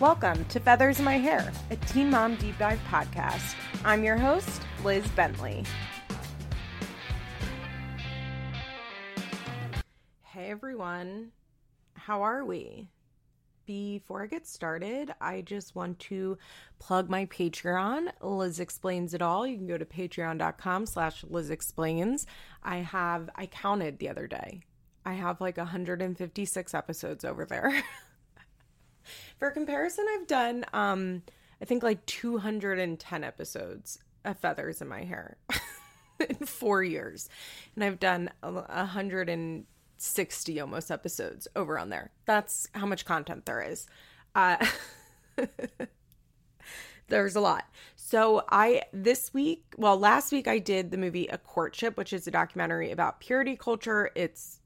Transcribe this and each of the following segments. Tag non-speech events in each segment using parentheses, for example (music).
Welcome to Feathers in My Hair, a Teen Mom Deep Dive podcast. I'm your host, Liz Bentley. Hey everyone, how are we? Before I get started, I just want to plug my Patreon. Liz explains it all. You can go to patreon.com slash Liz explains. I have I counted the other day. I have like 156 episodes over there. (laughs) For comparison, I've done um I think like 210 episodes of feathers in my hair (laughs) in 4 years. And I've done 160 almost episodes over on there. That's how much content there is. Uh (laughs) there's a lot. So I this week, well last week I did the movie A Courtship, which is a documentary about purity culture. It's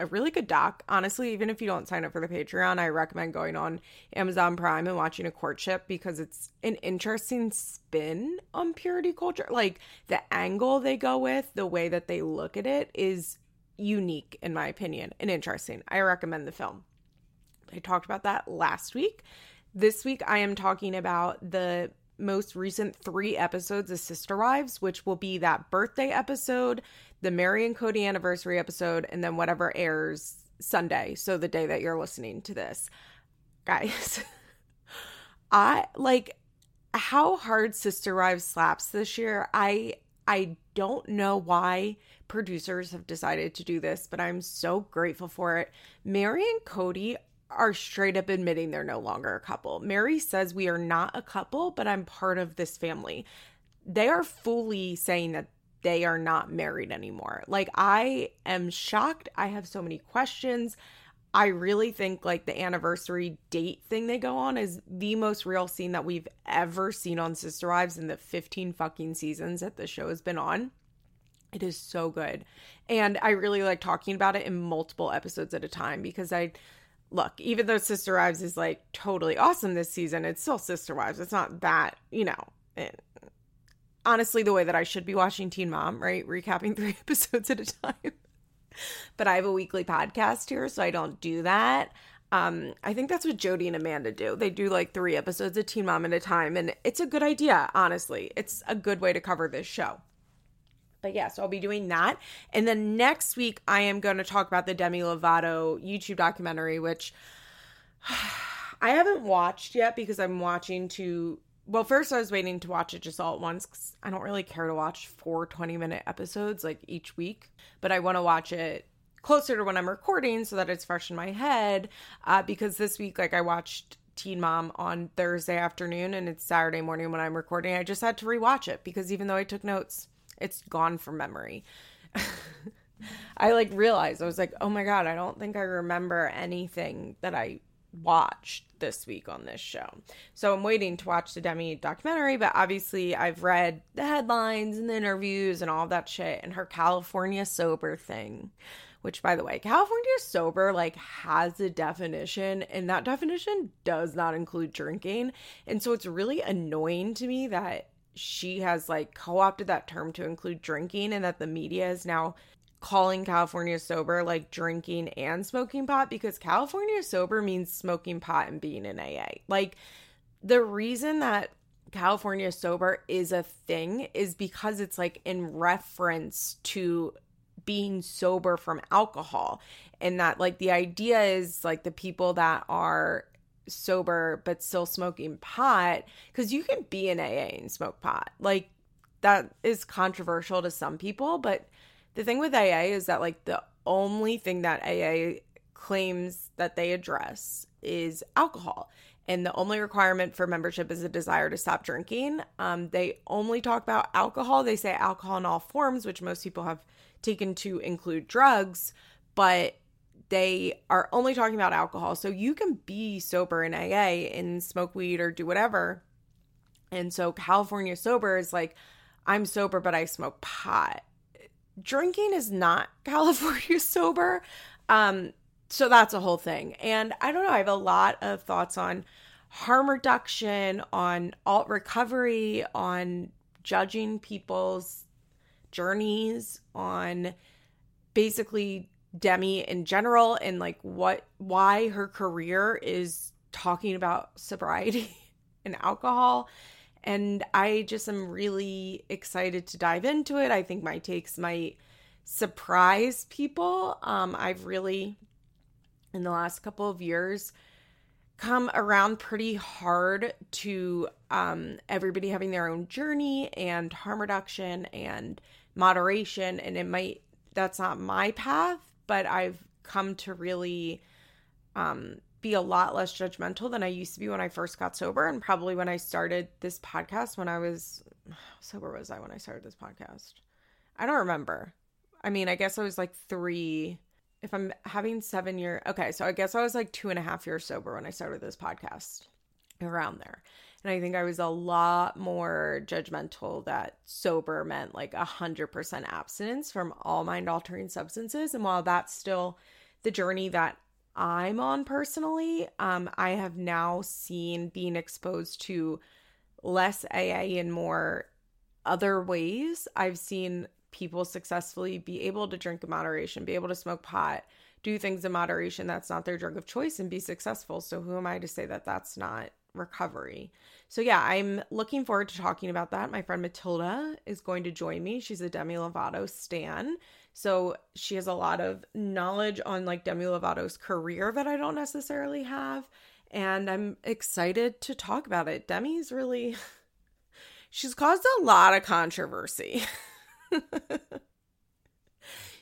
a really good doc. Honestly, even if you don't sign up for the Patreon, I recommend going on Amazon Prime and watching A Courtship because it's an interesting spin on purity culture. Like the angle they go with, the way that they look at it is unique, in my opinion, and interesting. I recommend the film. I talked about that last week. This week, I am talking about the most recent three episodes of Sister Wives, which will be that birthday episode, the Meri and Kody anniversary episode, and then whatever airs Sunday. So the day that you're listening to this. (laughs) Guys, I like how hard Sister Wives slaps this year. I I don't know why producers have decided to do this, but I'm so grateful for it. Meri and Kody are straight up admitting they're no longer a couple. Meri says we are not a couple, but I'm part of this family. They are fully saying that they are not married anymore. Like I am shocked. I have so many questions. I really think like the anniversary date thing they go on is the most real scene that we've ever seen on Sister Wives in the 15 fucking seasons that the show has been on. It is so good. And I really like talking about it in multiple episodes at a time because I look, even though Sister Wives is like totally awesome this season, it's still Sister Wives. It's not that, you know, it, honestly the way that I should be watching Teen Mom, right? Recapping (laughs) three episodes at a time. (laughs) but I have a weekly podcast here, so I don't do that. Um, I think that's what Jody and Amanda do. They do like three episodes of Teen Mom at a time, and it's a good idea, honestly. It's a good way to cover this show. But yeah, so I'll be doing that. And then next week, I am going to talk about the Demi Lovato YouTube documentary, which (sighs) I haven't watched yet because I'm watching to well, first I was waiting to watch it just all at once because I don't really care to watch four 20 minute episodes like each week, but I want to watch it closer to when I'm recording so that it's fresh in my head. Uh, because this week, like, I watched Teen Mom on Thursday afternoon and it's Saturday morning when I'm recording. I just had to rewatch it because even though I took notes, it's gone from memory. (laughs) I like realized I was like, oh my God, I don't think I remember anything that I watched this week on this show. So I'm waiting to watch the Demi documentary, but obviously I've read the headlines and the interviews and all that shit and her California sober thing. Which by the way, California sober like has a definition and that definition does not include drinking. And so it's really annoying to me that she has like co-opted that term to include drinking and that the media is now calling California sober like drinking and smoking pot because California sober means smoking pot and being in AA. Like the reason that California sober is a thing is because it's like in reference to being sober from alcohol and that like the idea is like the people that are sober but still smoking pot cuz you can be in AA and smoke pot. Like that is controversial to some people, but the thing with AA is that like the only thing that AA claims that they address is alcohol. And the only requirement for membership is a desire to stop drinking. Um, they only talk about alcohol. They say alcohol in all forms, which most people have taken to include drugs, but they are only talking about alcohol. So you can be sober in AA and smoke weed or do whatever. And so California sober is like, I'm sober, but I smoke pot drinking is not (laughs) California sober. Um, so that's a whole thing. And I don't know, I have a lot of thoughts on harm reduction, on alt recovery, on judging people's journeys, on basically Demi in general and like what why her career is talking about sobriety (laughs) and alcohol. And I just am really excited to dive into it. I think my takes might surprise people. Um, I've really, in the last couple of years, come around pretty hard to um, everybody having their own journey and harm reduction and moderation. And it might, that's not my path, but I've come to really um, be a lot less judgmental than I used to be when I first got sober. And probably when I started this podcast, when I was (sighs) sober, was I when I started this podcast? I don't remember. I mean, I guess I was like three if I'm having seven year, okay, so I guess I was like two and a half years sober when I started this podcast, around there. And I think I was a lot more judgmental that sober meant like a hundred percent abstinence from all mind altering substances. And while that's still the journey that I'm on personally, um, I have now seen being exposed to less AA and more other ways. I've seen people successfully be able to drink in moderation, be able to smoke pot, do things in moderation that's not their drug of choice and be successful. So who am I to say that that's not recovery? So yeah, I'm looking forward to talking about that. My friend Matilda is going to join me. She's a Demi Lovato stan. So she has a lot of knowledge on like Demi Lovato's career that I don't necessarily have. And I'm excited to talk about it. Demi's really (laughs) she's caused a lot of controversy. (laughs)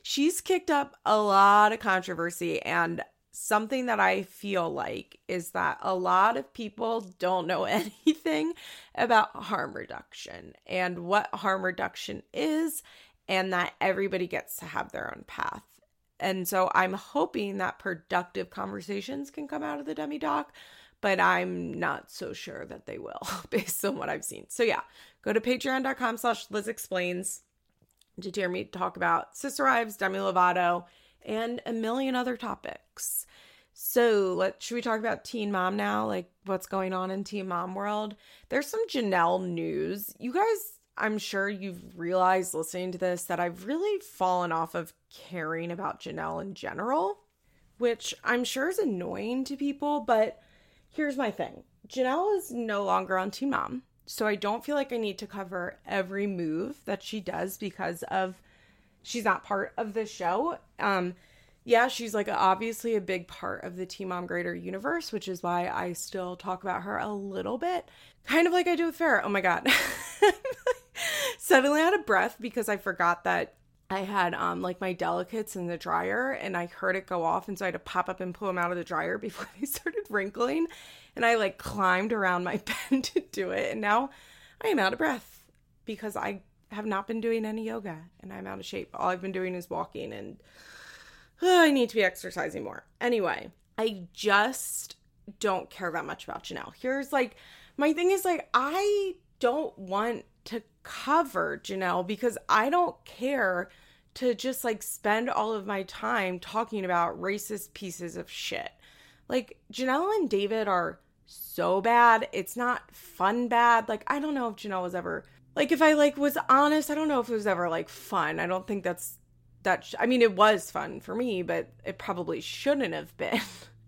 She's kicked up a lot of controversy, and something that I feel like is that a lot of people don't know (laughs) anything about harm reduction and what harm reduction is, and that everybody gets to have their own path. And so I'm hoping that productive conversations can come out of the Demi doc, but I'm not so sure that they will (laughs) based on what I've seen. So yeah, go to patreon.com slash Liz explains to hear me talk about Sister Wives, Demi Lovato, and a million other topics. So let should we talk about Teen Mom now? Like what's going on in Teen Mom world? There's some Jenelle news. You guys, I'm sure you've realized listening to this that I've really fallen off of caring about Jenelle in general, which I'm sure is annoying to people, but here's my thing. Jenelle is no longer on Teen Mom. So I don't feel like I need to cover every move that she does because of she's not part of the show. Um yeah, she's like obviously a big part of the Teen Mom Greater universe, which is why I still talk about her a little bit. Kind of like I do with Farrah. Oh my god. (laughs) (laughs) Suddenly out of breath because I forgot that I had um like my delicates in the dryer and I heard it go off and so I had to pop up and pull them out of the dryer (laughs) before they started wrinkling and I like climbed around my (laughs) bed to do it and now I am out of breath because I have not been doing any yoga and I'm out of shape. All I've been doing is walking and I need to be exercising more. Anyway, I just don't care that much about Jenelle. Here's like my thing is like I don't want to cover Jenelle because I don't care to just like spend all of my time talking about racist pieces of shit. Like Jenelle and David are so bad. It's not fun bad. Like I don't know if Jenelle was ever like if I like was honest, I don't know if it was ever like fun. I don't think that's that sh- I mean it was fun for me, but it probably shouldn't have been.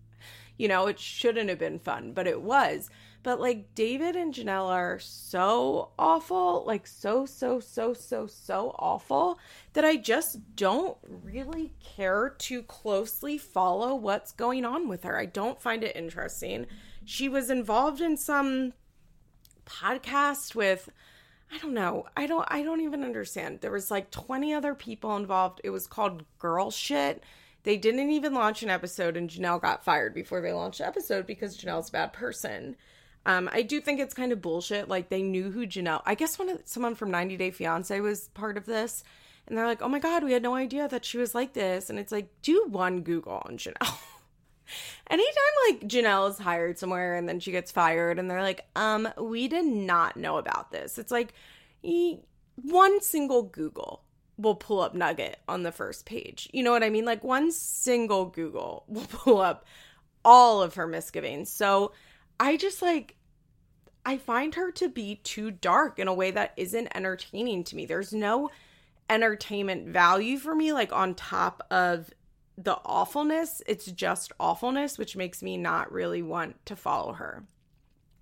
(laughs) you know, it shouldn't have been fun, but it was. But like David and Jenelle are so awful, like so, so, so, so, so awful that I just don't really care to closely follow what's going on with her. I don't find it interesting. She was involved in some podcast with I don't know. I don't I don't even understand. There was like 20 other people involved. It was called Girl Shit. They didn't even launch an episode and Jenelle got fired before they launched the episode because Jenelle's a bad person. Um, I do think it's kind of bullshit. Like they knew who Jenelle. I guess one of someone from 90 Day Fiance was part of this, and they're like, "Oh my god, we had no idea that she was like this." And it's like, do one Google on Jenelle. (laughs) Anytime like Jenelle is hired somewhere and then she gets fired, and they're like, "Um, we did not know about this." It's like one single Google will pull up Nugget on the first page. You know what I mean? Like one single Google (laughs) will pull up all of her misgivings. So I just like I find her to be too dark in a way that isn't entertaining to me. There's no entertainment value for me like on top of the awfulness, it's just awfulness, which makes me not really want to follow her.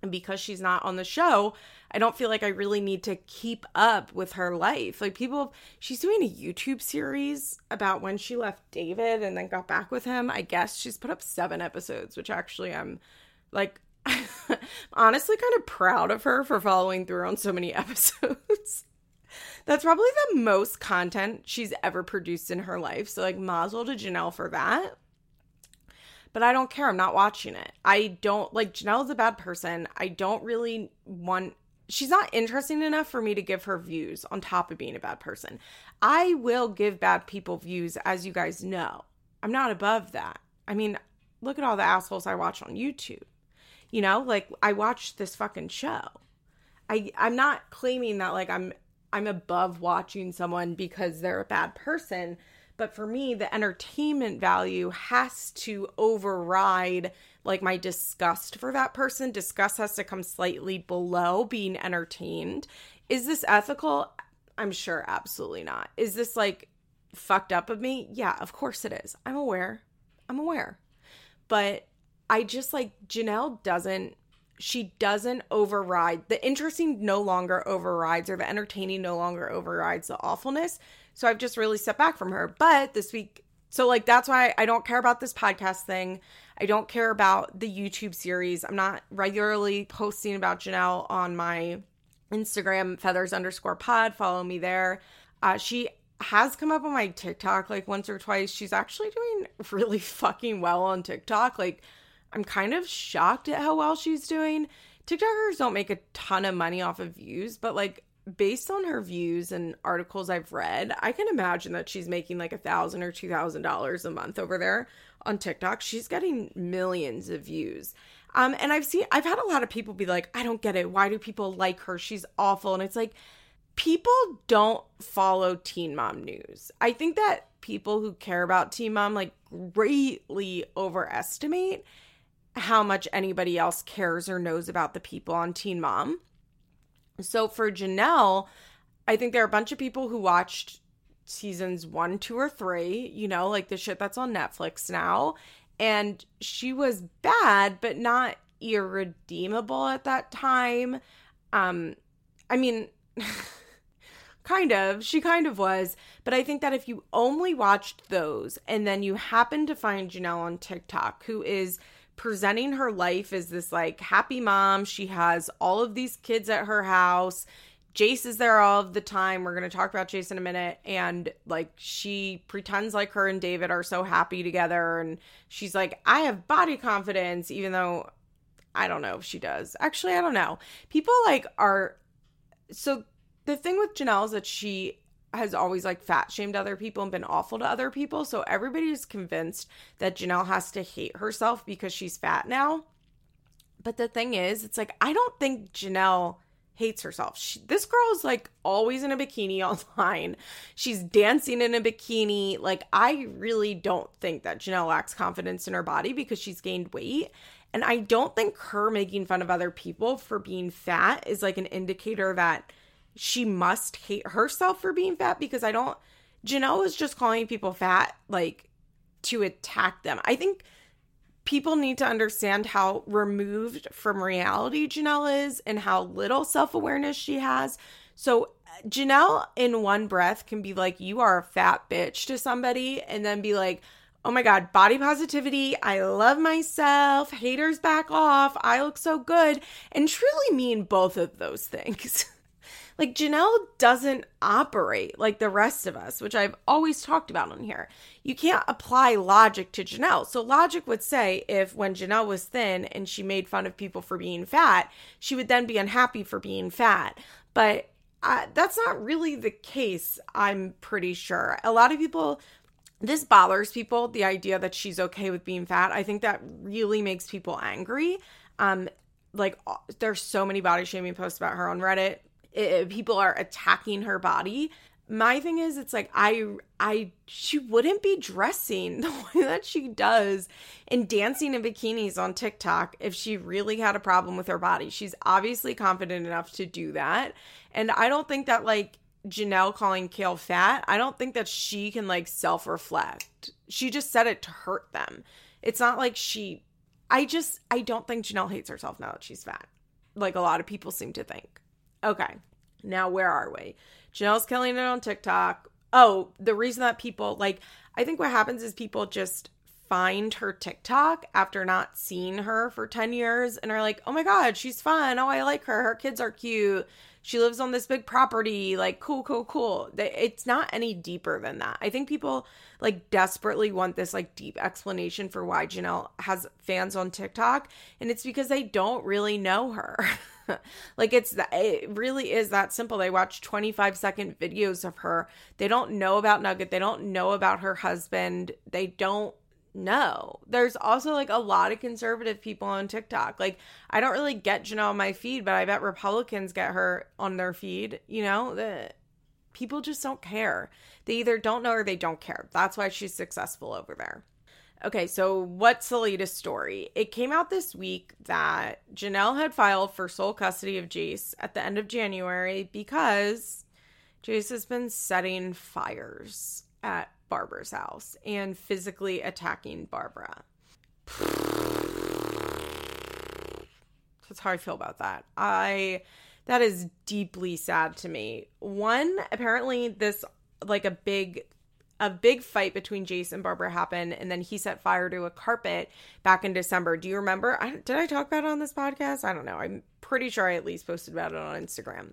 And because she's not on the show, I don't feel like I really need to keep up with her life. Like people, she's doing a YouTube series about when she left David and then got back with him. I guess she's put up seven episodes, which actually I'm like, honestly kind of proud of her for following through on so many (laughs) episodes. That's probably the most content she's ever produced in her life. So, like, mazel to Jenelle for that but I don't care. I'm not watching it. I don't like Jenelle's a bad person. I don't really want she's not interesting enough for me to give her views on top of being a bad person. I will give bad people views as you guys know. I'm not above that. I mean, look at all the assholes I watch on YouTube. You know, like I watch this fucking show. I I'm not claiming that like I'm I'm above watching someone because they're a bad person. But for me, the entertainment value has to override like my disgust for that person. Disgust has to come slightly below being entertained. Is this ethical? I'm sure absolutely not. Is this like fucked up of me? Yeah, of course it is. I'm aware. I'm aware. But I just like Jenelle doesn't she doesn't override the interesting no longer overrides or the entertaining no longer overrides the awfulness so I've just really stepped back from her. But this week, so like that's why I don't care about this podcast thing. I don't care about the YouTube series. I'm not regularly posting about Jenelle on my Instagram, feathers underscore pod. Follow me there. Uh, she has come up on my TikTok like once or twice. She's actually doing really (laughs) fucking well on TikTok. Like, I'm kind of shocked at how well she's doing. TikTokers don't make a ton of money off of views, but like based on her views and articles I've read, I can imagine that she's making like a thousand or two thousand dollars a month over there on TikTok. She's getting millions of views. Um, and I've seen I've had a lot of people be like, I don't get it. Why do people like her? She's awful. And it's like people don't follow teen mom news. I think that people who care about teen mom like greatly overestimate how much anybody else cares or knows about the people on teen mom so for Jenelle, I think there are a bunch of people who watched seasons one, two, or three, you know, like the shit that's on Netflix now. And she was bad, but not irredeemable at that time. Um, I mean, (laughs) kind of. She kind of was. But I think that if you only watched those and then you happen to find Jenelle on TikTok, who is presenting her life as this like happy mom. She has all of these kids at her house. Jace is there all of the time. We're going to talk about Jace in a minute. And like, she pretends like her and David are so happy together. And she's like, I have body confidence, even though I don't know if she does. Actually, I don't know. People like are. So the thing with Jenelle is that she has always like fat shamed other people and been awful to other people. So everybody's convinced that Jenelle has to hate herself because she's fat now. But the thing is, it's like, I don't think Jenelle hates herself. She, this girl is like always in a bikini online. (laughs) She's dancing in a bikini. Like, I really don't think that Jenelle lacks confidence in her body because she's gained weight. And I don't think her making fun of other people for being fat is like an indicator that she must hate herself for being fat because I don't. Jenelle is just calling people fat like to attack them. I think people need to understand how removed from reality Jenelle is and how little self awareness she has. So, Jenelle, in one breath, can be like, You are a fat bitch to somebody, and then be like, Oh my God, body positivity. I love myself. Haters back off. I look so good. And truly mean both of those things. (laughs) Like Jenelle doesn't operate like the rest of us, which I've always talked about on here. You can't apply logic to Jenelle. So logic would say if when Jenelle was thin and she made fun of people for being fat, she would then be unhappy for being fat. But uh, that's not really the case, I'm pretty sure. A lot of people this bothers people the idea that she's okay with being fat i think that really makes people angry um like uh, there's so many body shaming posts about her on reddit it, people are attacking her body my thing is it's like i i she wouldn't be dressing (laughs) the way that she does and dancing in bikinis on tiktok if she really had a problem with her body she's obviously confident enough to do that and i don't think that like Jenelle calling Kail fat, I don't think that she can like self reflect. She just said it to hurt them. It's not like she, I just, I don't think Jenelle hates herself now that she's fat. Like a lot of people seem to think. Okay, now where are we? Jenelle's killing it on TikTok. Oh, the reason that people like, I think what happens is people just find her TikTok after not seeing her for 10 years and are like, oh my God, she's fun. Oh, I like her. Her kids are cute. She lives on this big property. Like, cool, cool, cool. It's not any deeper than that. I think people like desperately want this like deep explanation for why Jenelle has fans on TikTok. And it's because they don't really know her. (laughs) (laughs) like it's it really is that simple. They watch 25 second videos of her. They don't know about Nugget. They don't know about her husband. They don't know. There's also like a lot of conservative people on TikTok. Like I don't really get Jenelle on my feed, but I bet Republicans get her on their feed. You know, the people just don't care. They either don't know or they don't care. That's why she's successful over there. Okay, so what's the latest story? It came out this week that Jenelle had filed for sole custody of Jace at the end of January because Jace has been setting fires at Barbara's house and physically attacking Barbara. That's how I feel about that. I that is deeply sad to me. One, apparently this like a big a big fight between Jace and Barbara happened, and then he set fire to a carpet back in December. Do you remember? I, did I talk about it on this podcast? I don't know. I'm pretty sure I at least posted about it on Instagram.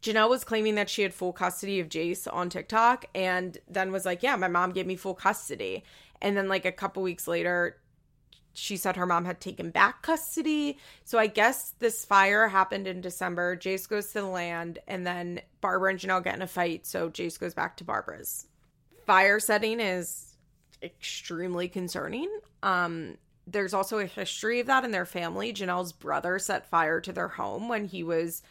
Jenelle was claiming that she had full custody of Jace on TikTok and then was like, Yeah, my mom gave me full custody. And then, like, a couple weeks later, she said her mom had taken back custody. So I guess this fire happened in December. Jace goes to the land, and then Barbara and Jenelle get in a fight. So Jace goes back to Barbara's. Fire setting is extremely concerning. Um, there's also a history of that in their family. Jenelle's brother set fire to their home when he was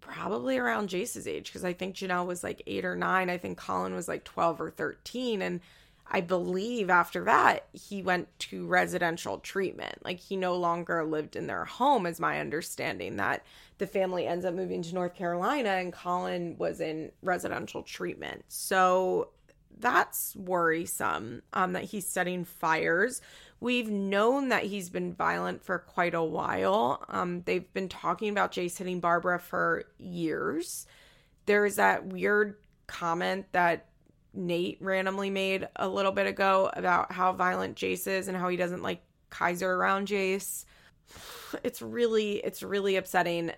probably around Jace's age because I think Jenelle was like eight or nine. I think Colin was like 12 or 13. And I believe after that, he went to residential treatment. Like he no longer lived in their home, is my understanding. That the family ends up moving to North Carolina and Colin was in residential treatment. So that's worrisome um, that he's setting fires. We've known that he's been violent for quite a while. Um, they've been talking about Jace hitting Barbara for years. There's that weird comment that Nate randomly made a little bit ago about how violent Jace is and how he doesn't like Kaiser around Jace. (sighs) It's really, it's really upsetting.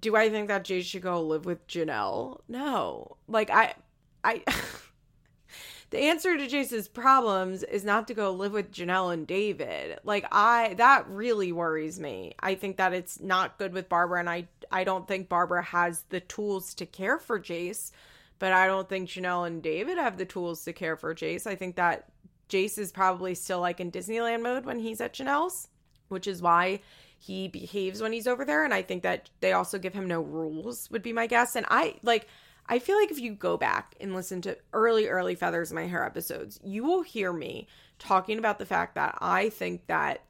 Do I think that Jace should go live with Jenelle? No. Like I, I. (laughs) the answer to Jace's problems is not to go live with Jenelle and David. Like I that really worries me. I think that it's not good with Barbara and I I don't think Barbara has the tools to care for Jace, but I don't think Jenelle and David have the tools to care for Jace. I think that Jace is probably still like in Disneyland mode when he's at Jenelle's, which is why he behaves when he's over there and I think that they also give him no rules would be my guess. And I like I feel like if you go back and listen to early, early Feathers in My Hair episodes, you will hear me talking about the fact that I think that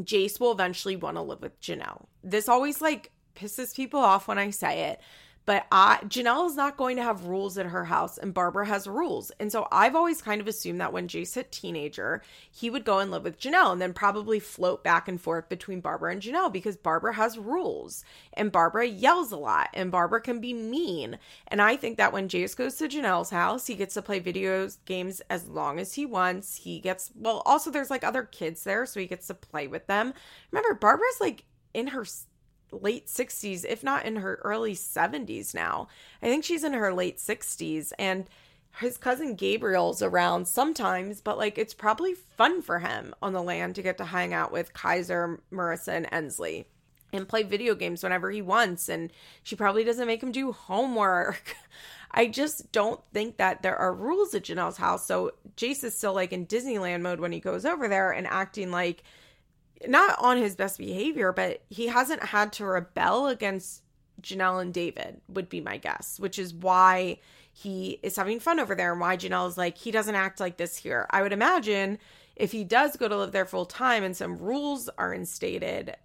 Jace will eventually want to live with Jenelle. This always like pisses people off when I say it, but I Jenelle is not going to have rules at her house and Barbara has rules. And so I've always kind of assumed that when Jace hit teenager, he would go and live with Jenelle and then probably float back and forth between Barbara and Jenelle because Barbara has rules and Barbara yells a lot and Barbara can be mean. And I think that when Jace goes to Jenelle's house, he gets to play video games as long as he wants. He gets well, also there's like other kids there, so he gets to play with them. Remember, Barbara's like in her late 60s, if not in her early 70s now. I think she's in her late 60s and his cousin Gabriel's around sometimes, but like it's probably fun for him on the land to get to hang out with Kaiser, Maryssa, and Ensley and play video games whenever he wants. And she probably doesn't make him do homework. (laughs) I just don't think that there are rules at Jenelle's house. So Jace is still like in Disneyland mode when he goes over there and acting like not on his best behavior, but he hasn't had to rebel against Jenelle and David, would be my guess, which is why he is having fun over there and why Jenelle is like, he doesn't act like this here. I would imagine if he does go to live there full time and some rules are instated,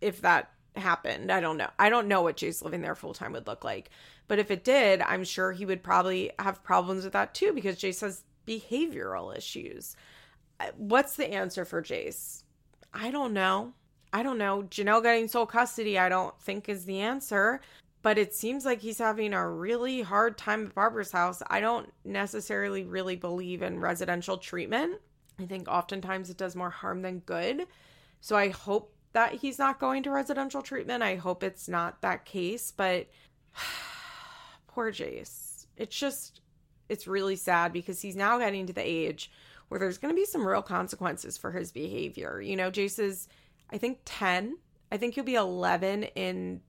if that happened. I don't know. I don't know what Jace living there full time would look like. But if it did, I'm sure he would probably have problems with that too because Jace has behavioral issues. Uh, what's the answer for Jace? I don't know. I don't know. Jenelle getting sole custody, I don't think is the answer. But it seems like he's having a really hard time at Barbara's house. I don't necessarily really believe in residential treatment. I think oftentimes it does more harm than good. So I hope that he's not going to residential treatment. I hope it's not that case. But (sighs) poor Jace. It's just, it's really sad because he's now getting to the age where there's going to be some real consequences for his behavior. You know, Jace is, I think, 10. I think he'll be 11 in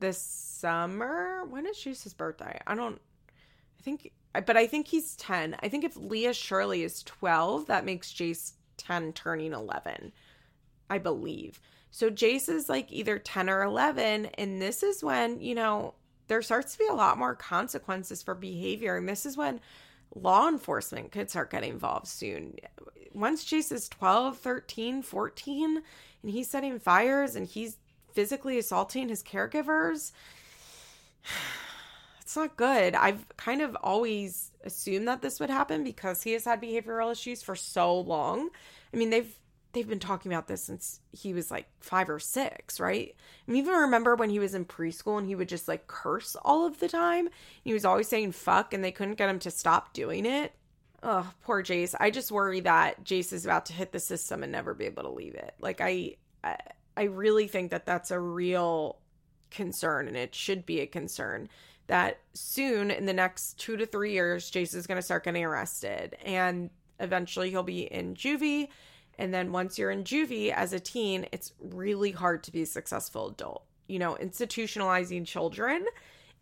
this summer. When is Jace's birthday? I don't, I think, but I think he's 10. I think if Leah Shirley is 12, that makes Jace 10 turning 11, I believe. So Jace is like either 10 or 11. And this is when, you know, there starts to be a lot more consequences for behavior. And this is when law enforcement could start getting involved soon. Once is 12, 13, 14, and he's setting fires and he's physically assaulting his caregivers, (sighs) it's not good. I've kind of always assumed that this would happen because he has had behavioral issues for so long. I mean, they've they've been talking about this since he was like five or six, right? Mean, even remember when he was in preschool and he would just like curse all of the time. He was always saying fuck and they couldn't get him to stop doing it. Oh, poor Jace. I just worry that Jace is about to hit the system and never be able to leave it. Like I, I, I really think that that's a real concern and it should be a concern that soon in the next two to three years, Jace is going to start getting arrested and eventually he'll be in juvie and then once you're in juvie as a teen, it's really hard to be a successful adult. You know, institutionalizing children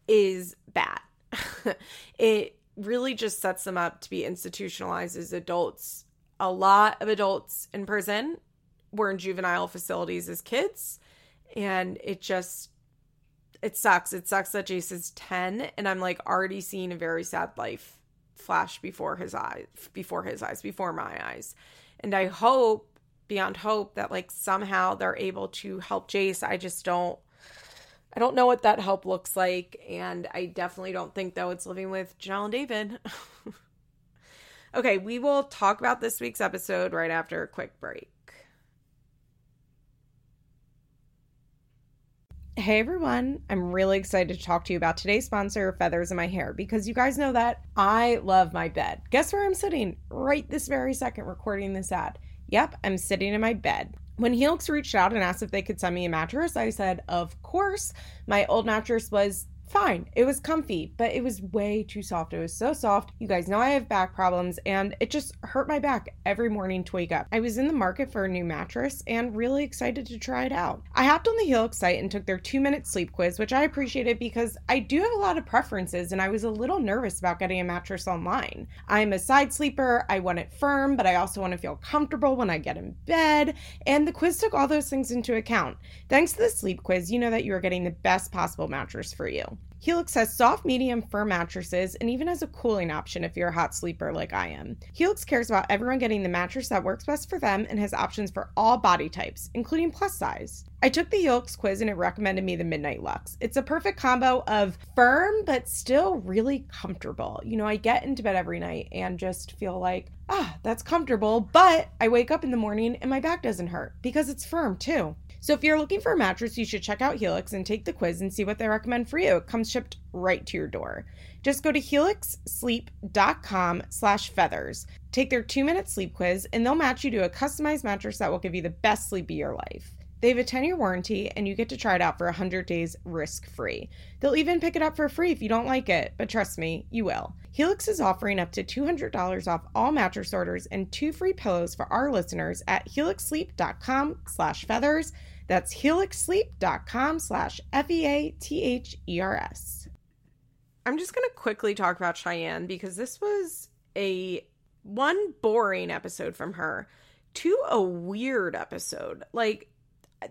is bad. (laughs) it really just sets them up to be institutionalized as adults. A lot of adults in prison were in juvenile facilities as kids, and it just it sucks. It sucks that Jace is 10 and I'm like already seeing a very sad life flash before his eyes before his eyes, before my eyes. And I hope beyond hope that like somehow they're able to help Jace. I just don't I don't know what that help looks like. And I definitely don't think though it's living with Jenelle and David. (laughs) okay, we will talk about this week's episode right after a quick break. Hey everyone, I'm really excited to talk to you about today's sponsor, Feathers in My Hair, because you guys know that I love my bed. Guess where I'm sitting right this very second recording this ad? Yep, I'm sitting in my bed. When Helix reached out and asked if they could send me a mattress, I said, Of course. My old mattress was fine. It was comfy, but it was way too soft. It was so soft. You guys know I have back problems and it just hurt my back every morning to wake up. I was in the market for a new mattress and really excited to try it out. I hopped on the Helix site and took their two minute sleep quiz, which I appreciated because I do have a lot of preferences and I was a little nervous about getting a mattress online. I'm a side sleeper. I want it firm, but I also want to feel comfortable when I get in bed. And the quiz took all those things into account. Thanks to the sleep quiz, you know that you are getting the best possible mattress for you. Helix has soft, medium, firm mattresses and even has a cooling option if you're a hot sleeper like I am. Helix cares about everyone getting the mattress that works best for them and has options for all body types, including plus size. I took the Helix quiz and it recommended me the Midnight Luxe. It's a perfect combo of firm but still really comfortable. You know, I get into bed every night and just feel like, ah, that's comfortable, but I wake up in the morning and my back doesn't hurt because it's firm too. So if you're looking for a mattress, you should check out Helix and take the quiz and see what they recommend for you. It comes shipped right to your door. Just go to helixsleep.com slash feathers. Take their two-minute sleep quiz, and they'll match you to a customized mattress that will give you the best sleep of your life. They have a 10 year warranty and you get to try it out for 100 days risk free. They'll even pick it up for free if you don't like it, but trust me, you will. Helix is offering up to $200 off all mattress orders and two free pillows for our listeners at helixsleep.com slash feathers. That's helixsleep.com slash F-E-A-T-H-E-R-S. I'm just going to quickly talk about Cheyenne because this was a one boring episode from her to a weird episode. Like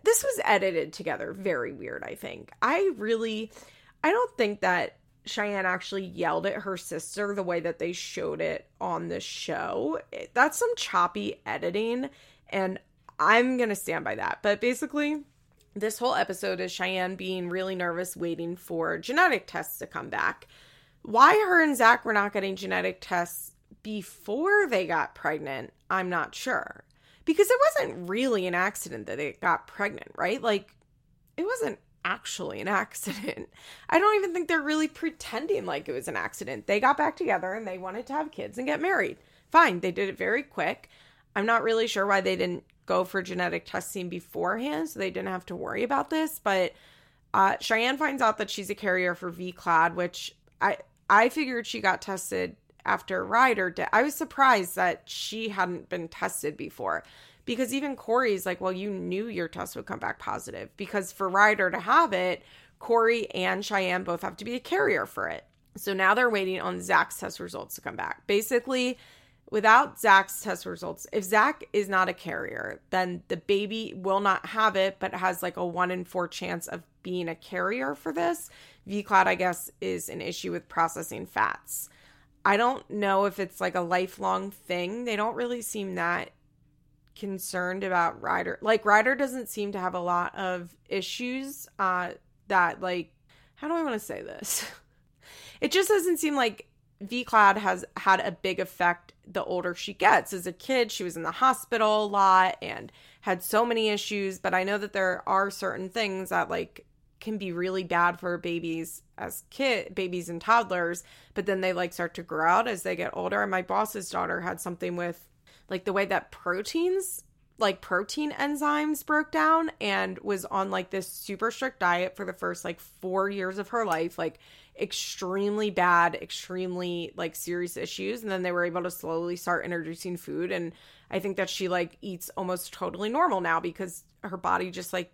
this was edited together very weird, I think. I really I don't think that Cheyenne actually yelled at her sister the way that they showed it on the show. That's some choppy editing and I'm going to stand by that. But basically, this whole episode is Cheyenne being really nervous, waiting for genetic tests to come back. Why her and Zach were not getting genetic tests before they got pregnant, I'm not sure. Because it wasn't really an accident that they got pregnant, right? Like, it wasn't actually an (laughs) accident. I don't even think they're really pretending like it was an accident. They got back together and they wanted to have kids and get married. Fine, they did it very quick. I'm not really sure why they didn't go for genetic testing beforehand so they didn't have to worry about this, but uh, Cheyenne finds out that she's a carrier for VLCAD, which I I figured she got tested after Ryder did. I was surprised that she hadn't been tested before because even Cory's like, well, you knew your test would come back positive because for Ryder to have it, Cory and Cheyenne both have to be a carrier for it. So now they're waiting on Zach's test results to come back. Basically, without Zach's test results, if Zach is not a carrier, then the baby will not have it, but has like a one in four chance of being a carrier for this. VLCAD, I guess, is an issue with processing fats. I don't know if it's like a lifelong thing. They don't really seem that concerned about Ryder. Like Ryder doesn't seem to have a lot of issues uh that like how do I want to say this? (laughs) it just doesn't seem like VLCAD has had a big effect the older she gets. As a kid, she was in the hospital a lot and had so many issues, but I know that there are certain things that like can be really bad for babies as kid babies and toddlers, but then they like start to grow out as they get older. And my boss's daughter had something with like the way that proteins like protein enzymes broke down and was on like this super strict diet for the first like 4 years of her life like extremely bad extremely like serious issues and then they were able to slowly start introducing food and i think that she like eats almost totally normal now because her body just like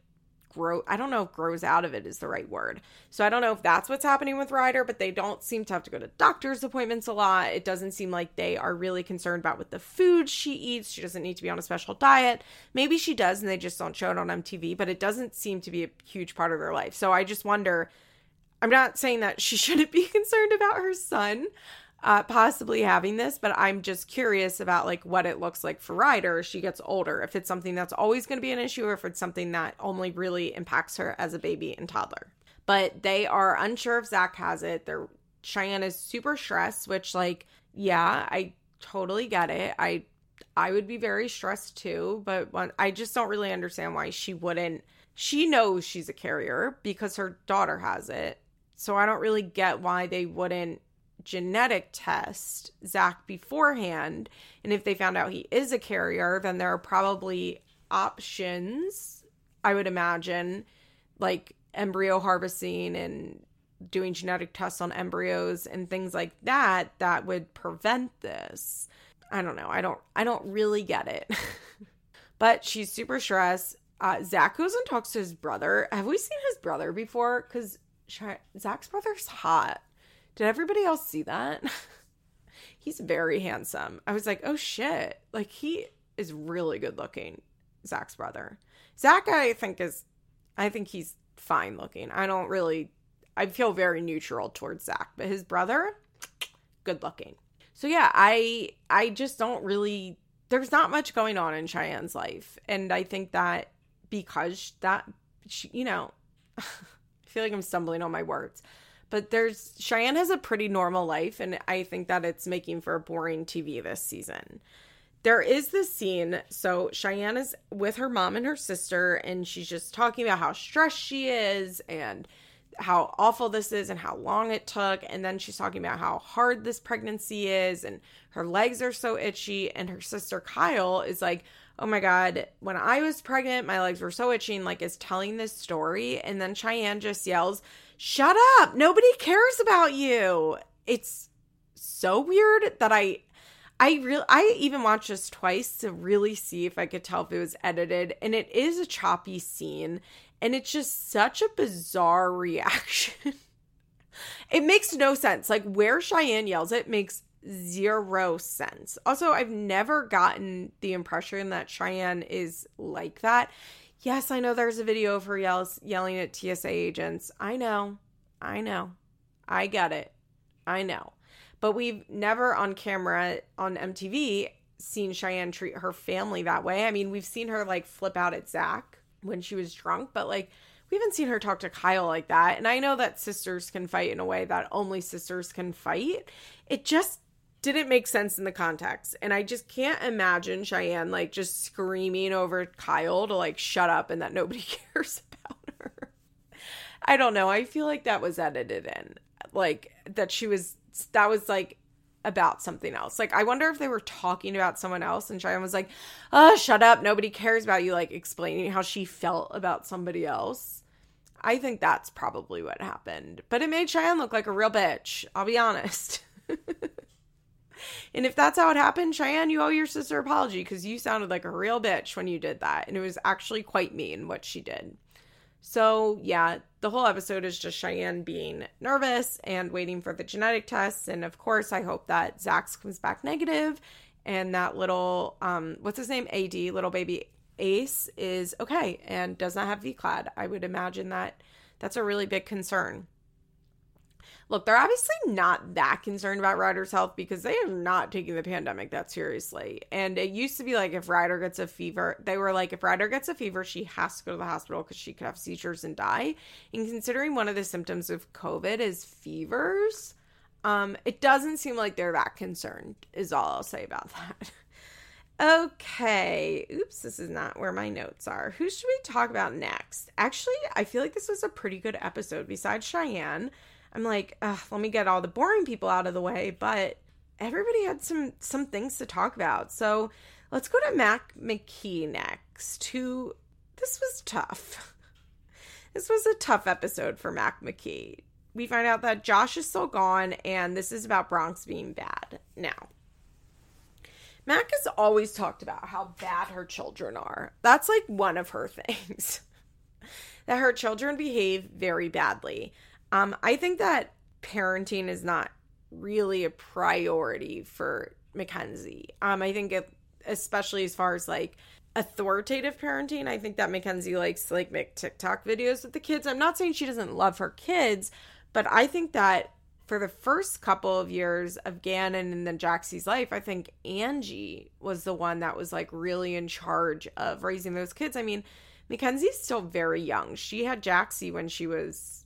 grow I don't know if grows out of it is the right word. So I don't know if that's what's happening with Ryder, but they don't seem to have to go to doctor's appointments a lot. It doesn't seem like they are really concerned about what the food she eats. She doesn't need to be on a special diet. Maybe she does and they just don't show it on MTV, but it doesn't seem to be a huge part of their life. So I just wonder I'm not saying that she (laughs) shouldn't be concerned about her son uh, possibly having this, but I'm just curious about like what it looks like for Ryder as she gets older. If it's something that's always going to be an issue, or if it's something that only really impacts her as a baby and toddler. But they are unsure if Zach has it. They're Cheyenne is super stressed, which like yeah, I totally get it. I I would be very stressed too, but when, I just don't really understand why she wouldn't. She knows she's a carrier because her daughter has it. So I don't really get why they wouldn't genetic test Zach beforehand. And if they found out he is a carrier, then there are probably options, I would imagine, like embryo harvesting and doing genetic tests on embryos and things like that that would prevent this. I don't know. I don't I don't really get it. (laughs) but she's super stressed. Uh, Zach goes and talks to his brother. Have we seen his brother before? Because Zach's brother's hot. Did everybody else see that? (laughs) He's very handsome. I was like, oh shit. Like he is really good looking, Zach's brother. Zach, I think is I think he's fine looking. I don't really I feel very neutral towards Zach, but his brother, good looking. So yeah, I I just don't really there's not much going on in Cheyenne's life. And I think that because that she, you know, (laughs) feel like I'm stumbling on my words but there's Cheyenne has a pretty normal life, and I think that it's making for a boring TV this season. There is this scene. So Cheyenne is with her mom and her sister, and she's just talking about how stressed she is and how awful this is and how long it took. And then she's talking about how hard this pregnancy is, and her legs are so itchy. And her sister Kyle is like, oh my god when i was pregnant my legs were so itching like is telling this story and then cheyenne just yells shut up. Nobody cares about you. It's so weird that I I real I even watched this twice to really see if I could tell if it was edited and it is a choppy scene and it's just such a bizarre (laughs) reaction. it makes no sense. Like where Cheyenne yells it makes zero sense. Also, I've never gotten the impression that Cheyenne is like that. Yes, I know there's a video of her yells yelling at TSA agents. I know. I know. I get it. I know. But we've never on camera on MTV seen Cheyenne treat her family that way. I mean, we've seen her like flip out at Zach when she was drunk, but like we haven't seen her talk to Kyle like that. And I know that sisters can fight in a way that only sisters can fight. It just didn't make sense in the context. And I just can't imagine Cheyenne like just screaming over Kyle to like shut up and that nobody (laughs) cares about her. I don't know. I feel like that was edited in. Like that she was that was like about something else. Like I wonder if they were talking about someone else and Cheyenne was like, "Oh, shut up. Nobody cares about you." Like explaining how she felt about somebody else. I think that's probably what happened. But it made Cheyenne look like a real bitch. I'll be honest. (laughs) and if that's how it happened, Cheyenne, you owe your sister apology because you sounded like a real bitch when you did that. And it was actually quite mean what she did. So, yeah, the whole episode is just Cheyenne being nervous and waiting for the genetic tests. And of course, I hope that Zach's comes back negative and that little, um, what's his name? AD, little baby Ace, is okay and does not have VLCAD. I would imagine that that's a really big concern. Look, they're obviously not that concerned about Ryder's health because they are not taking the pandemic that seriously. And it used to be like if Ryder gets a fever, they were like, if Ryder gets a fever, she has to go to the hospital because she could have seizures and die. And considering one of the symptoms of COVID is fevers, um, it doesn't seem like they're that concerned, is all I'll say about that. (laughs) Okay. Oops, this is not where my notes are. Who should we talk about next? Actually, I feel like this was a pretty good episode besides Cheyenne. I'm like, let me get all the boring people out of the way, but everybody had some some things to talk about. So let's go to Mac McKee next. Who this was tough. (laughs) This was a tough episode for Mac McKee. We find out that Josh is still gone, and this is about Bronx being bad. Now, Mac has always talked about how bad her children are. That's like one of her (laughs) things. that her children behave very badly. Um, I think that parenting is not really a priority for Mackenzie. Um, I think it, especially as far as like authoritative parenting, I think that Mackenzie likes like make TikTok videos with the kids. I'm not saying she doesn't love her kids, but I think that for the first couple of years of Gannon and then Jaxie's life, I think Angie was the one that was like really in charge of raising those kids. I mean, Mackenzie's still very young. She had Jaxie when she was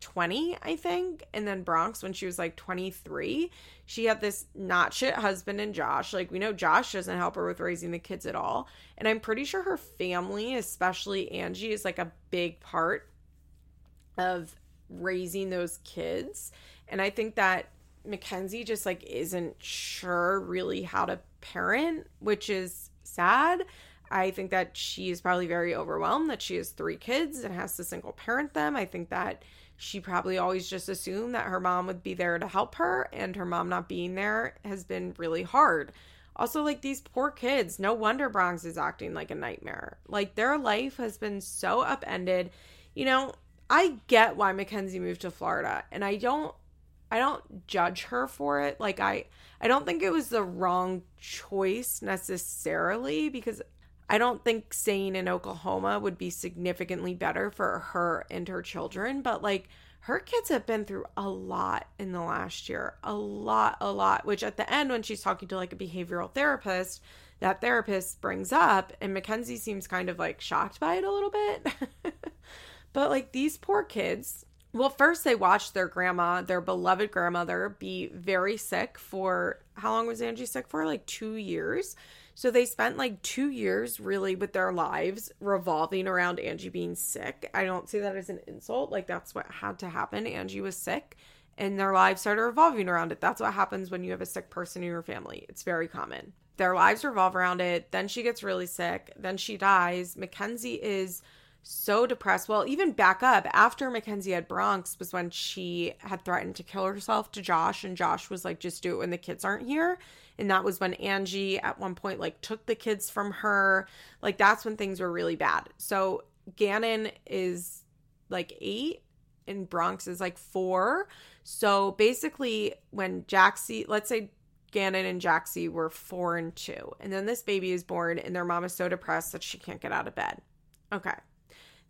20, I think, and then Bronx when she was like 23. She had this not shit husband and Josh. Like, we know Josh doesn't help her with raising the kids at all. And I'm pretty sure her family, especially Angie, is like a big part of raising those kids. And I think that Mackenzie just like isn't sure really how to parent, which is sad. I think that she's probably very overwhelmed that she has three kids and has to single parent them. I think that she probably always just assumed that her mom would be there to help her, and her mom not being there has been really hard. Also, like these poor kids, no wonder Bronx is acting like a nightmare. Like their life has been so upended. You know, I get why Mackenzie moved to Florida, and I don't I don't judge her for it. Like I I don't think it was the wrong choice necessarily because I don't think staying in Oklahoma would be significantly better for her and her children, but like her kids have been through a lot in the last year. A lot, a lot, which at the end, when she's talking to like a behavioral therapist, that therapist brings up, and Mackenzie seems kind of like shocked by it a little bit. (laughs) but like these poor kids, well, first they watched their grandma, their beloved grandmother, be very sick for how long was Angie sick for? Like two years. So they spent like two years really with their lives revolving around Angie being sick. I don't see that as an insult. Like that's what had to happen. Angie was sick and their lives started revolving around it. That's what happens when you have a sick person in your family. It's very common. Their lives revolve around it. Then she gets really sick. Then she dies. Mackenzie is so depressed. Well, even back up after Mackenzie had Bronx was when she had threatened to kill herself to Josh, and Josh was like, just do it when the kids aren't here. And that was when Angie at one point like took the kids from her. Like that's when things were really bad. So Gannon is like eight and Bronx is like four. So basically, when Jaxie, let's say Gannon and Jaxie were four and two, and then this baby is born, and their mom is so depressed that she can't get out of bed. Okay.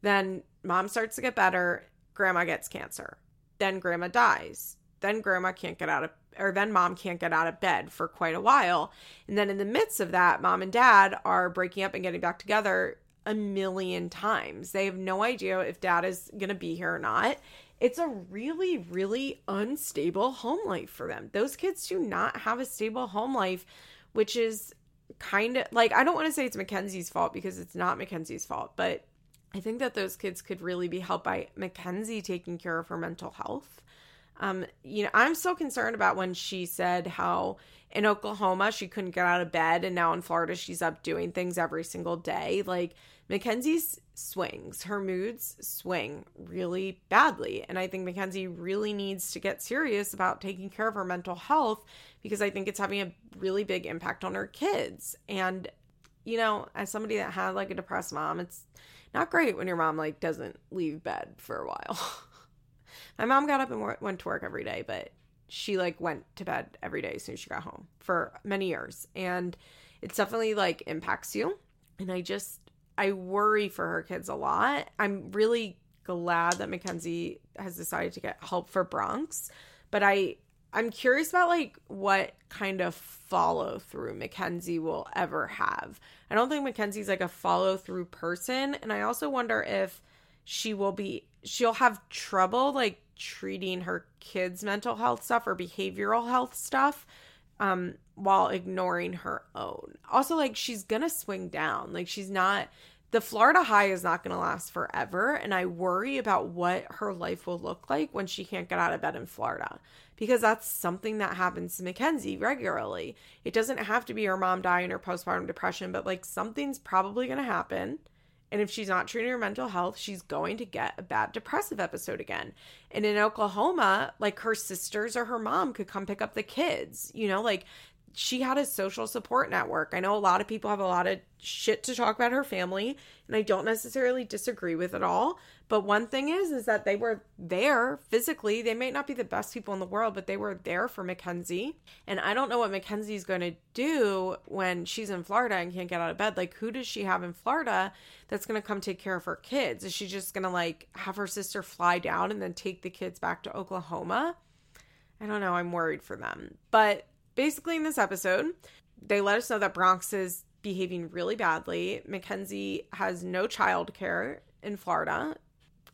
Then mom starts to get better. Grandma gets cancer. Then grandma dies. Then grandma can't get out of, or then mom can't get out of bed for quite a while. And then in the midst of that, mom and dad are breaking up and getting back together a million times. They have no idea if dad is going to be here or not. It's a really, really unstable home life for them. Those kids do not have a stable home life, which is kind of like, I don't want to say it's Mackenzie's fault because it's not Mackenzie's fault, but I think that those kids could really be helped by Mackenzie taking care of her mental health. Um, you know, I'm so concerned about when she said how in Oklahoma she couldn't get out of bed and now in Florida she's up doing things every single day. Like Mackenzie's swings, her moods swing really badly. And I think Mackenzie really needs to get serious about taking care of her mental health because I think it's having a really big impact on her kids. And, you know, as somebody that had like a depressed mom, it's not great when your mom like doesn't leave bed for a while. (laughs) My mom got up and went to work every day, but she like went to bed every day as soon as she got home for many years. And it's definitely like impacts you. And I just, I worry for her kids a lot. I'm really glad that Mackenzie has decided to get help for Bronx, but I, I'm curious about like what kind of follow through Mackenzie will ever have. I don't think Mackenzie's like a follow through person. And I also wonder if she will be, she'll have trouble like treating her kids' mental health stuff or behavioral health stuff um while ignoring her own. Also like she's to swing down. Like she's not the Florida high is not to last forever and I worry about what her life will look like when she can't get out of bed in Florida because that's something that happens to Mackenzie regularly. It doesn't have to be her mom dying or postpartum depression, but like something's probably to happen and if she's not treating her mental health, she's going to get a bad depressive episode again. And in Oklahoma, like her sisters or her mom could come pick up the kids. You know, like she had a social support network. I know a lot of people have a lot of shit to talk about her family, and I don't necessarily disagree with it all. But one thing is, is that they were there physically. They may not be the best people in the world, but they were there for Mackenzie. And I don't know what Mackenzie's going to do when she's in Florida and can't get out of bed. Like, who does she have in Florida that's going to come take care of her kids? Is she just going to like have her sister fly down and then take the kids back to Oklahoma? I don't know. I'm worried for them. But basically, in this episode, they let us know that Bronx is behaving really badly. Mackenzie has no childcare in Florida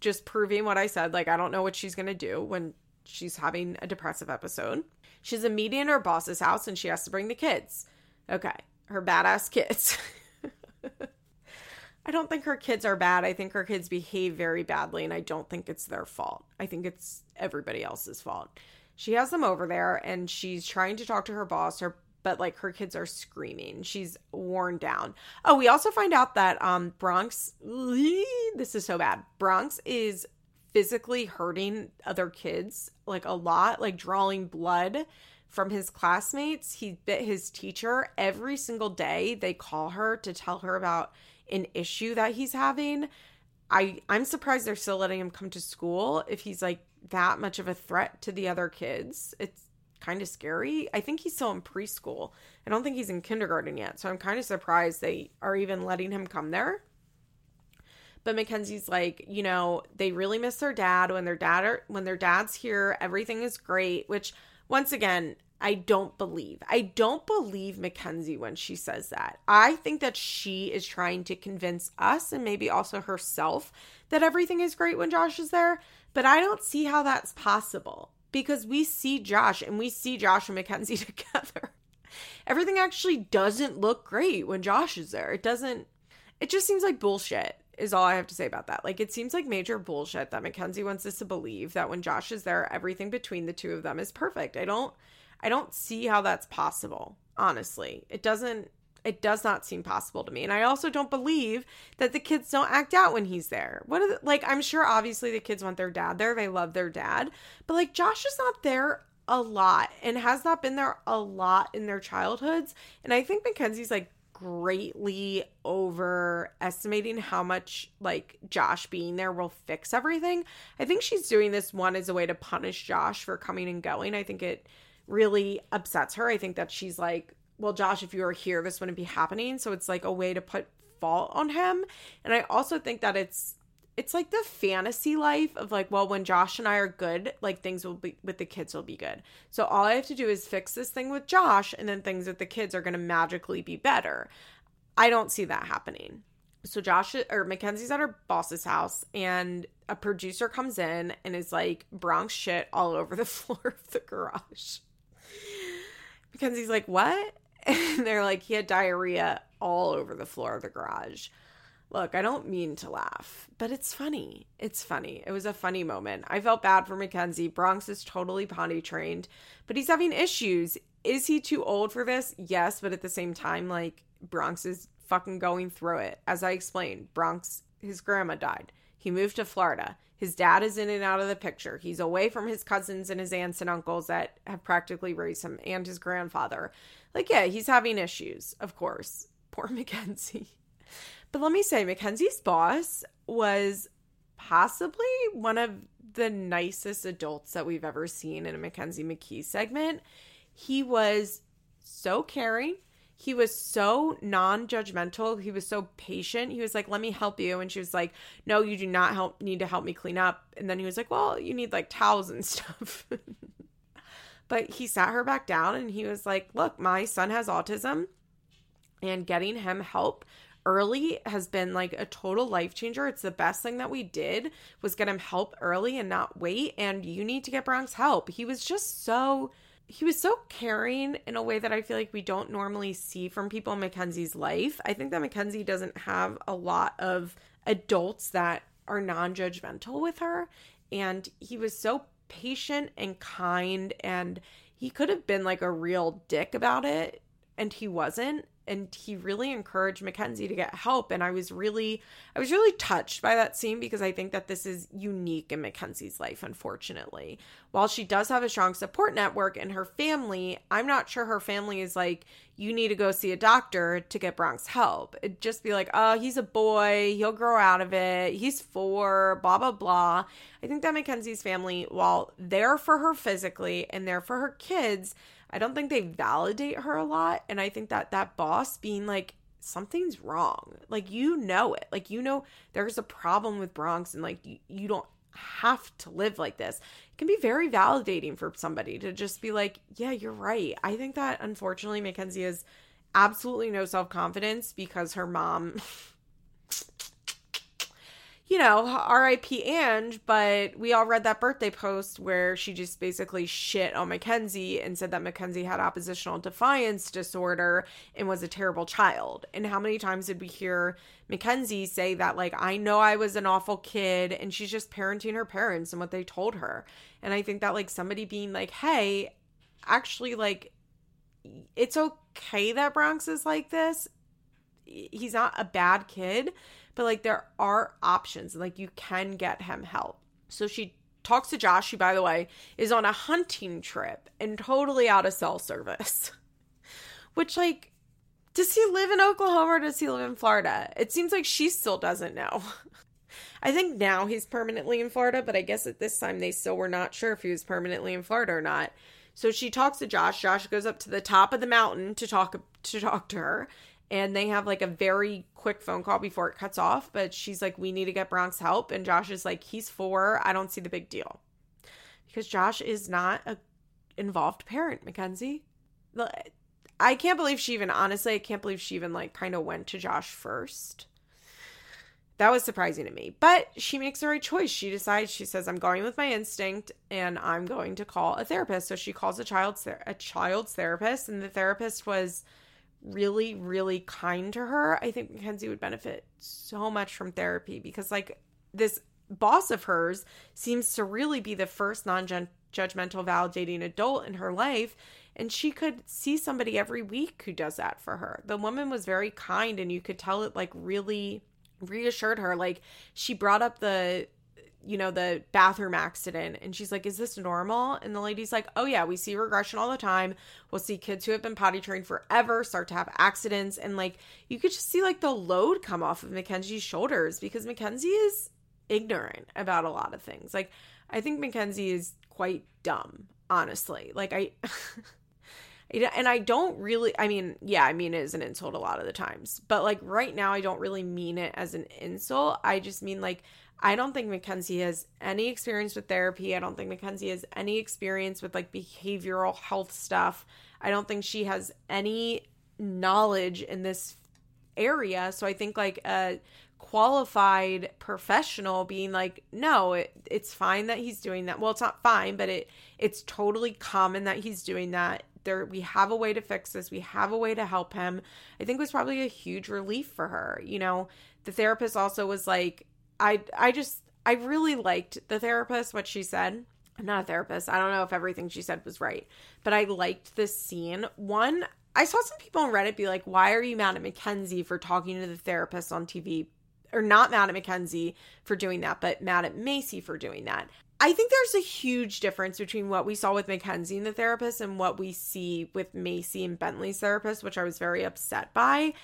just proving what I said. Like, I don't know what she's going to do when she's having a depressive episode. She's a meeting in her boss's house and she has to bring the kids. Okay, her badass kids. (laughs) I don't think her kids are bad. I think her kids behave very badly, and I don't think it's their fault. I think it's everybody else's fault. She has them over there, and she's trying to talk to her boss. Her but like her kids are screaming. She's worn down. Oh, we also find out that um Bronx (laughs) this is so bad. Bronx is physically hurting other kids like a lot, like drawing blood from his classmates. He bit his teacher every single day. They call her to tell her about an issue that he's having. I I'm surprised they're still letting him come to school if he's like that much of a threat to the other kids. It's kind of scary. I think he's still in preschool. I don't think he's in kindergarten yet. So I'm kind of surprised they are even letting him come there. But Mackenzie's like, you know, they really miss their dad when their dad are, when their dad's here, everything is great, which once again, I don't believe. I don't believe Mackenzie when she says that. I think that she is trying to convince us and maybe also herself that everything is great when Josh is there, but I don't see how that's possible because we see Josh and we see Josh and Mackenzie (laughs) together. Everything actually doesn't look great when Josh is there. It doesn't, it just seems like bullshit, is all I have to say about that. Like, it seems like major bullshit that Mackenzie wants us to believe that when Josh is there, everything between the two of them is perfect. I don't, I don't see how that's possible, honestly. It doesn't, it does not seem possible to me. And I also don't believe that the kids don't act out when he's there. What are the, like I'm sure obviously the kids want their dad there. They love their dad. But like Josh is not there a lot and has not been there a lot in their childhoods. And I think Mackenzie's like greatly overestimating how much like Josh being there will fix everything. I think she's doing this one as a way to punish Josh for coming and going. I think it really upsets her. I think that she's like well, Josh, if you were here, this wouldn't be happening. So it's like a way to put fault on him. And I also think that it's it's like the fantasy life of like, well, when Josh and I are good, like things will be with the kids will be good. So all I have to do is fix this thing with Josh, and then things with the kids are gonna magically be better. I don't see that happening. so Josh or Mackenzie's at her boss's house and a producer comes in and is like Bronx shit all over the (laughs) floor of the garage. Mackenzie's like, "What?" And (laughs) they're like, "He had diarrhea all over the floor of the garage." Look, I don't mean to laugh, but it's funny. It's funny. It was a funny moment. I felt bad for Mackenzie. Bronx is totally potty trained, but he's having issues. Is he too old for this? Yes, but at the same time, like Bronx is fucking going through it. As I explained, Bronx, his grandma died. He moved to Florida. His dad is in and out of the picture. He's away from his cousins and his aunts and uncles that have practically raised him and his grandfather. Like, yeah, he's having issues, of course. (laughs) Poor Mackenzie. But let me say, Mackenzie's boss was possibly one of the nicest adults that we've ever seen in a Mackenzie McKee segment. He was so caring. He was so non judgmental. He was so patient. He was like, Let me help you. And she was like, No, you do not help need to help me clean up. And then he was like, Well, you need like towels and (laughs) stuff. But he sat her back down and he was like, Look, my son has autism and getting him help early has been like a total life changer. It's the best thing that we did was get him help early and not wait. And you need to get Bronx help. He was just so he was so caring in a way that I feel like we don't normally see from people in Mackenzie's life. I think that Mackenzie doesn't have a lot of adults that are non-judgmental with her and he was so patient and kind and he could have been like a real dick about it and he wasn't and he really encouraged Mackenzie to get help and I was really I was really touched by that scene because I think that this is unique in Mackenzie's life unfortunately. While she does have a strong support network in her family, I'm not sure her family is like you need to go see a doctor to get Bronx help. It'd just be like, "Oh, he's a boy, he'll grow out of it. He's 4, blah blah blah." I think that Mackenzie's family while they're for her physically and they're for her kids, I don't think they validate her a lot. And I think that that boss being like, something's wrong. Like, you know it. Like, you know there's a problem with Bronx and like, you, you don't have to live like this. It can be very validating for somebody to just be like, yeah, you're right. I think that unfortunately Mackenzie has absolutely no self confidence because her mom (laughs) you know, RIP Ange, but we all read that birthday post where she just basically shit on Mackenzie and said that Mackenzie had oppositional defiance disorder and was a terrible child. And how many times did we hear Mackenzie say that, like, I know I was an awful kid and she's just parenting her parents and what they told her. And I think that, like, somebody being like, hey, actually, like, it's okay that Bronx is like this. He's not a bad kid but like there are options like you can get him help so she talks to josh who by the way is on a hunting trip and totally out of cell service (laughs) which like does he live in oklahoma or does he live in florida it seems like she still doesn't know (laughs) I think now he's permanently in Florida, but I guess at this time they still were not sure if he was permanently in Florida or not. So she talks to Josh. Josh goes up to the top of the mountain to talk to talk to her, and they have like a very quick phone call before it cuts off but she's like we need to get bronx help and josh is like he's four. I don't see the big deal. Because josh is not a involved parent mackenzie. I can't believe she even honestly i can't believe she even like kind of went to josh first. That was surprising to me. But she makes the right choice. She decides she says i'm going with my instinct and i'm going to call a therapist. So she calls a child's a child's therapist and the therapist was really, really kind to her, I think Mackenzie would benefit so much from therapy because, like, this boss of hers seems to really be the first non judgmental, validating adult in her life. And she could see somebody every week who does that for her. The woman was very kind, and you could tell it, like, really reassured her. Like, she brought up the you know, the bathroom accident. And she's like, Is this normal? And the lady's like, Oh, yeah, we see regression all the time. We'll see kids who have been potty trained forever start to have accidents. And like, you could just see like the load come off of Mackenzie's shoulders because Mackenzie is ignorant about a lot of things. Like, I think Mackenzie is quite dumb, honestly. Like, I. (laughs) and I don't really, I mean, yeah, I mean it is an insult a lot of the times, but like right now, I don't really mean it as an insult. I just mean like, I don't think Mackenzie has any experience with therapy. I don't think Mackenzie has any experience with like behavioral health stuff. I don't think she has any knowledge in this area. So I think like a qualified professional being like, no, it, it's fine that he's doing that. Well, it's not fine, but it it's totally common that he's doing that. There we have a way to fix this. We have a way to help him. I think was probably a huge relief for her. You know, the therapist also was like, I I just I really liked the therapist, what she said. I'm not a therapist. I don't know if everything she said was right, but I liked this scene. One, I saw some people on Reddit be like, why are you mad at Mackenzie for talking to the therapist on TV? Or not mad at Mackenzie for doing that, but mad at Macy for doing that. I think there's a huge difference between what we saw with Mackenzie and the therapist and what we see with Macy and Bentley's therapist, which I was very upset by.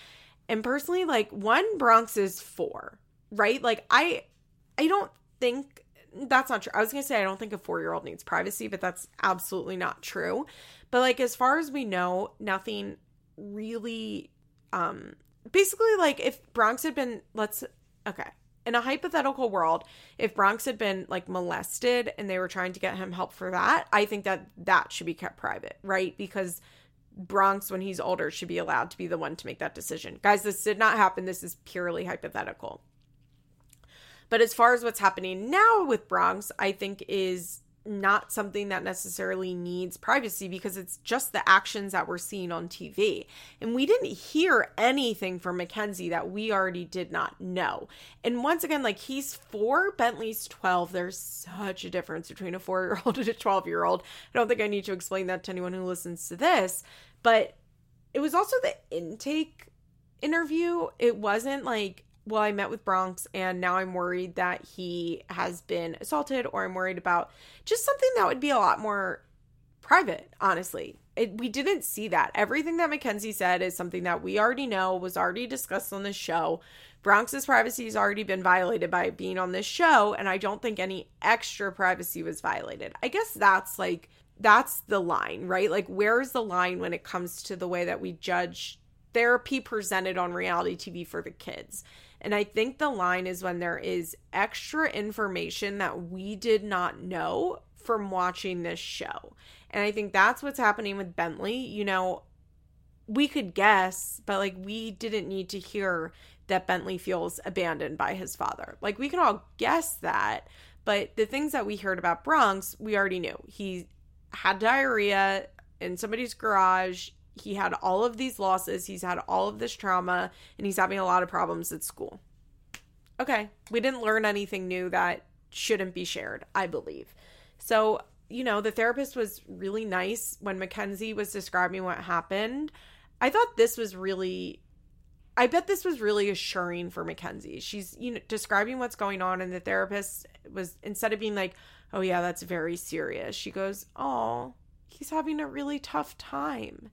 And personally, like one Bronx is four, right? Like I I don't think that's not true. I was going to say I don't think a 4-year-old needs privacy, but that's absolutely not true. But like as far as we know, nothing really um basically like if Bronx had been let's okay. In a hypothetical world, if Bronx had been like molested and they were trying to get him help for that, I think that that should be kept private, right? Because Bronx, when he's older, should be allowed to be the one to make that decision. Guys, this did not happen. This is purely hypothetical. But as far as what's happening now with Bronx, I think is not something that necessarily needs privacy because it's just the actions that we're seeing on TV. And we didn't hear anything from Mackenzie that we already did not know. And once again, like he's four, Bentley's 12. There's such a difference between a four year old (laughs) and a 12 year old. I don't think I need to explain that to anyone who listens to this. But it was also the intake interview. It wasn't like well, I met with Bronx and now I'm worried that he has been assaulted or I'm worried about just something that would be a lot more private, honestly. It, we didn't see that. Everything that Mackenzie said is something that we already know, was already discussed on this show. Bronx's privacy has already been violated by being on this show, and I don't think any extra privacy was violated. I guess that's like, that's the line, right? Like, where's the line when it comes to the way that we judge therapy presented on reality TV for the kids? And I think the line is when there is extra information that we did not know from watching this show. And I think that's what's happening with Bentley. You know, we could guess, but like we didn't need to hear that Bentley feels abandoned by his father. Like we can all guess that, but the things that we heard about Bronx, we already knew. He had diarrhea in somebody's garage he had all of these losses, he's had all of this trauma, and he's having a lot of problems at school. Okay, we didn't learn anything new that shouldn't be shared, I believe. So, you know, the therapist was really nice when Mackenzie was describing what happened. I thought this was really I bet this was really assuring for Mackenzie. She's, you know, describing what's going on, and the therapist was instead of being like, Oh yeah, that's very serious, she goes, Oh, he's having a really tough time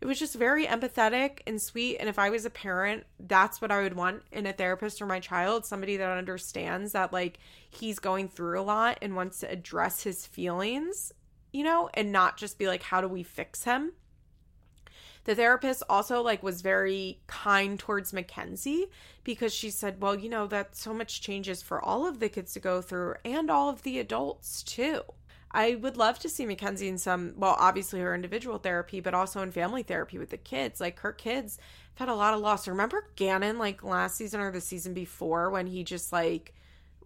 it was just very empathetic and sweet. And if I was a parent, that's what I would want in a therapist for my child somebody that understands that, like, he's going through a lot and wants to address his feelings, you know, and not just be like, how do we fix him? The therapist also like was very kind towards Mackenzie because she said, "Well, you know that so much changes for all of the kids to go through and all of the adults too." I would love to see Mackenzie in some, well, obviously her individual therapy, but also in family therapy with the kids. Like her kids have had a lot of loss. Remember Gannon, like last season or the season before, when he just like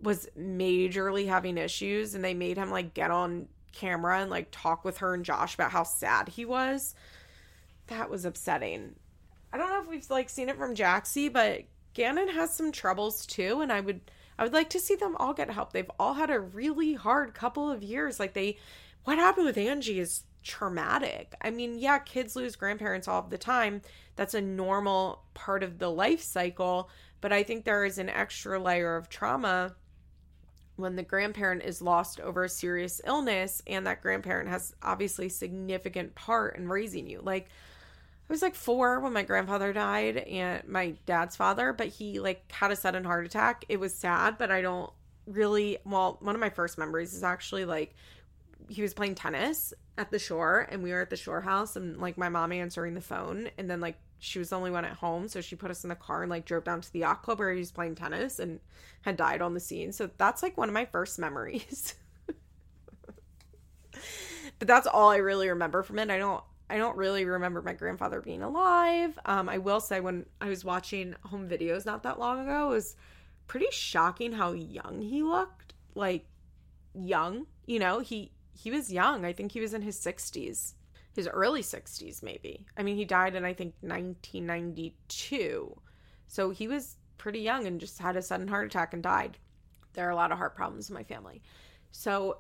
was majorly having issues and they made him like get on camera and like talk with her and Josh about how sad he was? That was upsetting. I don't know if we've like seen it from Jaxie, but Gannon has some troubles too, and I would I would like to see them all get help. They've all had a really hard couple of years. Like they what happened with Angie is traumatic. I mean, yeah, kids lose grandparents all the time. That's a normal part of the life cycle, but I think there is an extra layer of trauma when the grandparent is lost over a serious illness and that grandparent has obviously significant part in raising you. Like I was like four when my grandfather died and my dad's father, but he like had a sudden heart attack. It was sad, but I don't really. Well, one of my first memories is actually like he was playing tennis at the shore and we were at the shore house and like my mom answering the phone and then like she was the only one at home so she put us in the car and like drove down to the yacht club where he was playing tennis and had died on the scene so that's like one of my first memories (laughs) but that's all i really remember from it i don't I don't really remember my grandfather being alive. Um, I will say when I was watching home videos not that long ago, it was pretty shocking how young he looked. Like young, you know, he he was young. I think he was in his 60s. His early 60s maybe. I mean, he died in I think 1992. So he was pretty young and just had a sudden heart attack and died. There are a lot of heart problems in my family. So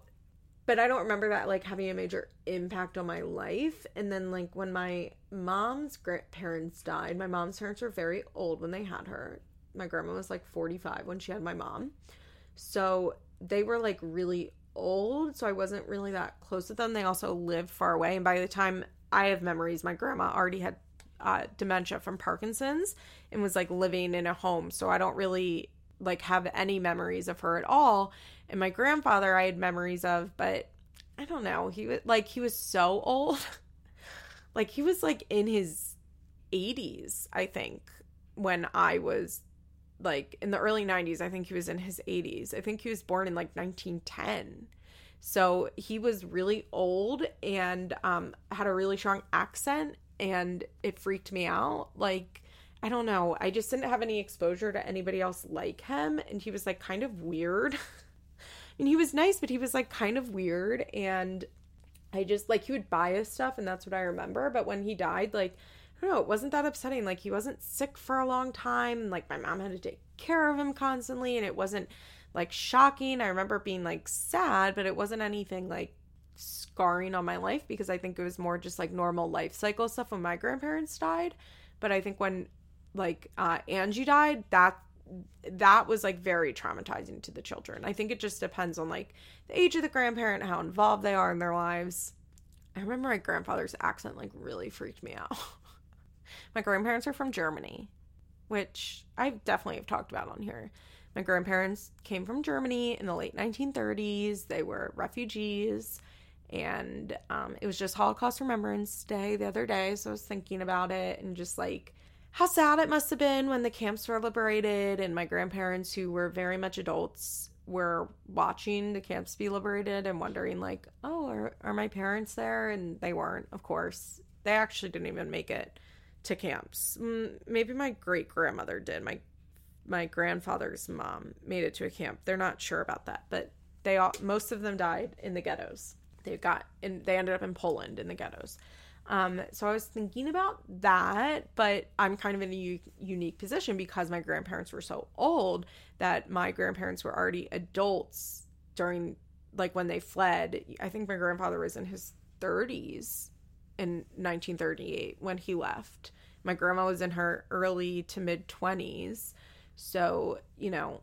but I don't remember that like having a major impact on my life. And then like when my mom's grandparents died, my mom's parents were very old when they had her. My grandma was like 45 when she had my mom. So they were like really old, so I wasn't really that close with them. They also lived far away, and by the time I have memories, my grandma already had uh, dementia from Parkinson's and was like living in a home. So I don't really like have any memories of her at all. And my grandfather I had memories of, but I don't know. He was like he was so old. (laughs) like he was like in his 80s, I think, when I was like in the early 90s. I think he was in his 80s. I think he was born in like 1910. So he was really old and um, had a really strong accent, and it freaked me out. Like, I don't know. I just didn't have any exposure to anybody else like him, and he was like kind of weird. (laughs) and he was nice, but he was like kind of weird. And I just like he would buy us stuff, and that's what I remember. But when he died, like, I don't know, it wasn't that upsetting. Like, he wasn't sick for a long time. Like, my mom had to take care of him constantly and it wasn't like shocking. I remember being like sad, but it wasn't anything like scarring on my life because I think it was more just like normal life cycle stuff when my grandparents died. But I think when like uh, Angie died, that that was like very traumatizing to the children. I think it just depends on like the age of the grandparent, how involved they are in their lives. I remember my grandfather's accent like really freaked me out. (laughs) my grandparents are from Germany which I definitely have talked about on here. My grandparents came from Germany in the late 1930s. They were refugees, and um, it was just Holocaust Remembrance Day the other day. So I was thinking about it and just like how sad it must have been when the camps were liberated, and my grandparents, who were very much adults, were watching the camps be liberated and wondering, like, oh, are, are my parents there? And they weren't, of course. They actually didn't even make it to camps. Maybe my great grandmother did. My my grandfather's mom made it to a camp. They're not sure about that, but they all most of them died in the ghettos. They got and they ended up in Poland in the ghettos. Um, so I was thinking about that, but I'm kind of in a u- unique position because my grandparents were so old that my grandparents were already adults during like when they fled. I think my grandfather was in his 30s in 1938 when he left. My grandma was in her early to mid 20s. So, you know,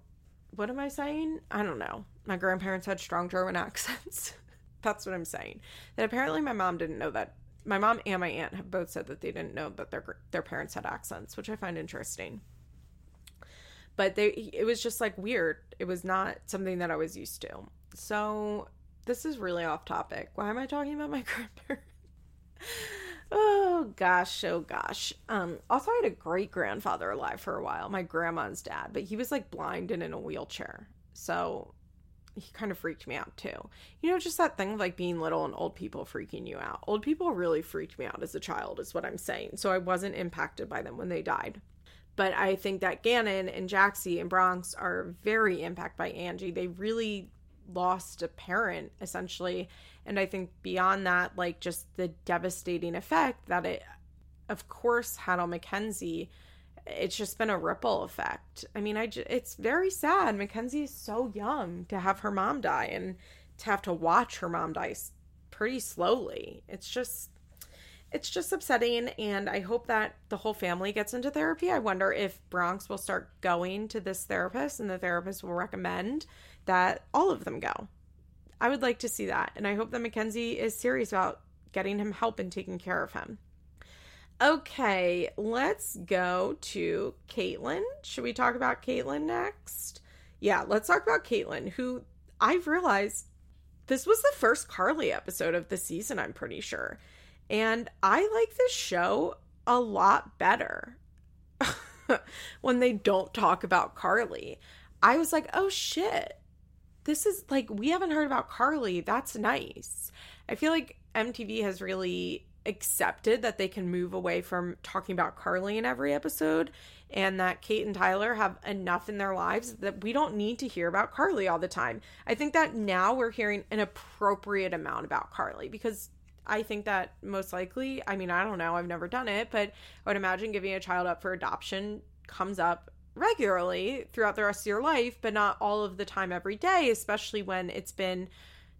what am I saying? I don't know. My grandparents had strong German (laughs) accents. That's what I'm saying. That apparently my mom didn't know that. My mom and my aunt have both said that they didn't know that their their parents had accents, which I find interesting. But they it was just like weird. It was not something that I was used to. So, this is really off topic. Why am I talking about my (laughs) grandparents? oh gosh, oh gosh. Um, also, I had a great grandfather alive for a while, my grandma's dad, but he was like blind and in a wheelchair. So he kind of freaked me out too. You know, just that thing of like being little and old people freaking you out. Old people really freaked me out as a child, is what I'm saying. So I wasn't impacted by them when they died. But I think that Gannon and Jaxie and Bronx are very impacted by Angie. They really lost a parent essentially and i think beyond that like just the devastating effect that it of course had on mackenzie it's just been a ripple effect i mean i it's very sad mackenzie is so young to have her mom die and to have to watch her mom die pretty slowly it's just it's just upsetting and i hope that the whole family gets into therapy i wonder if bronx will start going to this therapist and the therapist will recommend that all of them go I would like to see that. And I hope that Mackenzie is serious about getting him help and taking care of him. Okay, let's go to Catelynn. Should we talk about Catelynn next? Yeah, let's talk about Catelynn, who I've realized this was the first Carly episode of the season, I'm pretty sure. And I like this show a lot better (laughs) when they don't talk about Carly. I was like, oh shit, this is like we haven't heard about Carly. That's nice. I feel like MTV has really accepted that they can move away from talking about Carly in every episode and that Kate and Tyler have enough in their lives that we don't need to hear about Carly all the time. I think that now we're hearing an appropriate amount about Carly because I think that most likely, I mean, I don't know, I've never done it, but I would imagine giving a child up for adoption comes up regularly throughout the rest of your life, but not all of the time every day, especially when it's been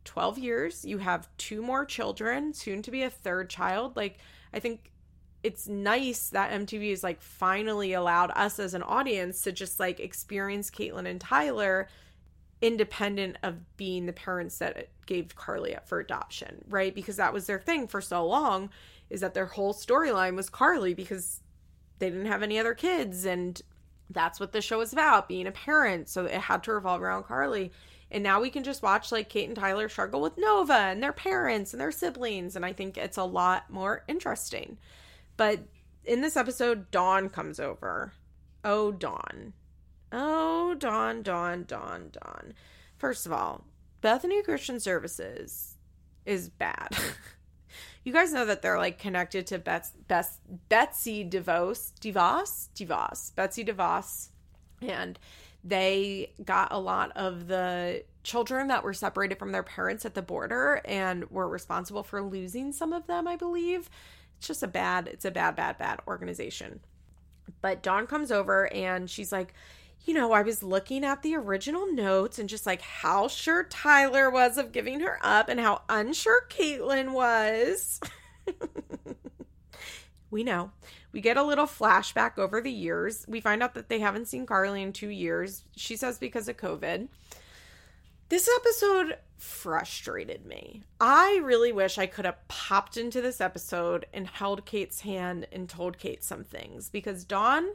12 years. You have two more children, soon to be a third child. Like, I think it's nice that MTV is like finally allowed us as an audience to just like experience Catelynn and Tyler independent of being the parents that gave Carly up for adoption, right? Because that was their thing for so long is that their whole storyline was Carly because they didn't have any other kids and that's what the show was about, being a parent. So it had to revolve around Carly. And now we can just watch like Kate and Tyler struggle with Nova and their parents and their siblings. And I think it's a lot more interesting. But in this episode, Dawn comes over. Oh, Dawn. Oh, Dawn, Dawn, Dawn, Dawn. First of all, Bethany Christian Services is bad. (laughs) you guys know that they're like connected to Bets, Bets, Betsy DeVos, DeVos, DeVos, Betsy DeVos, and they got a lot of the children that were separated from their parents at the border and were responsible for losing some of them, I believe. It's just a bad, it's a bad, bad, bad organization. But Dawn comes over and she's like, you know, I was looking at the original notes and just like how sure Tyler was of giving her up and how unsure Catelynn was. (laughs) we know. We get a little flashback over the years. We find out that they haven't seen Carly in two years. She says because of COVID. This episode frustrated me. I really wish I could have popped into this episode and held Kate's hand and told Kate some things because Dawn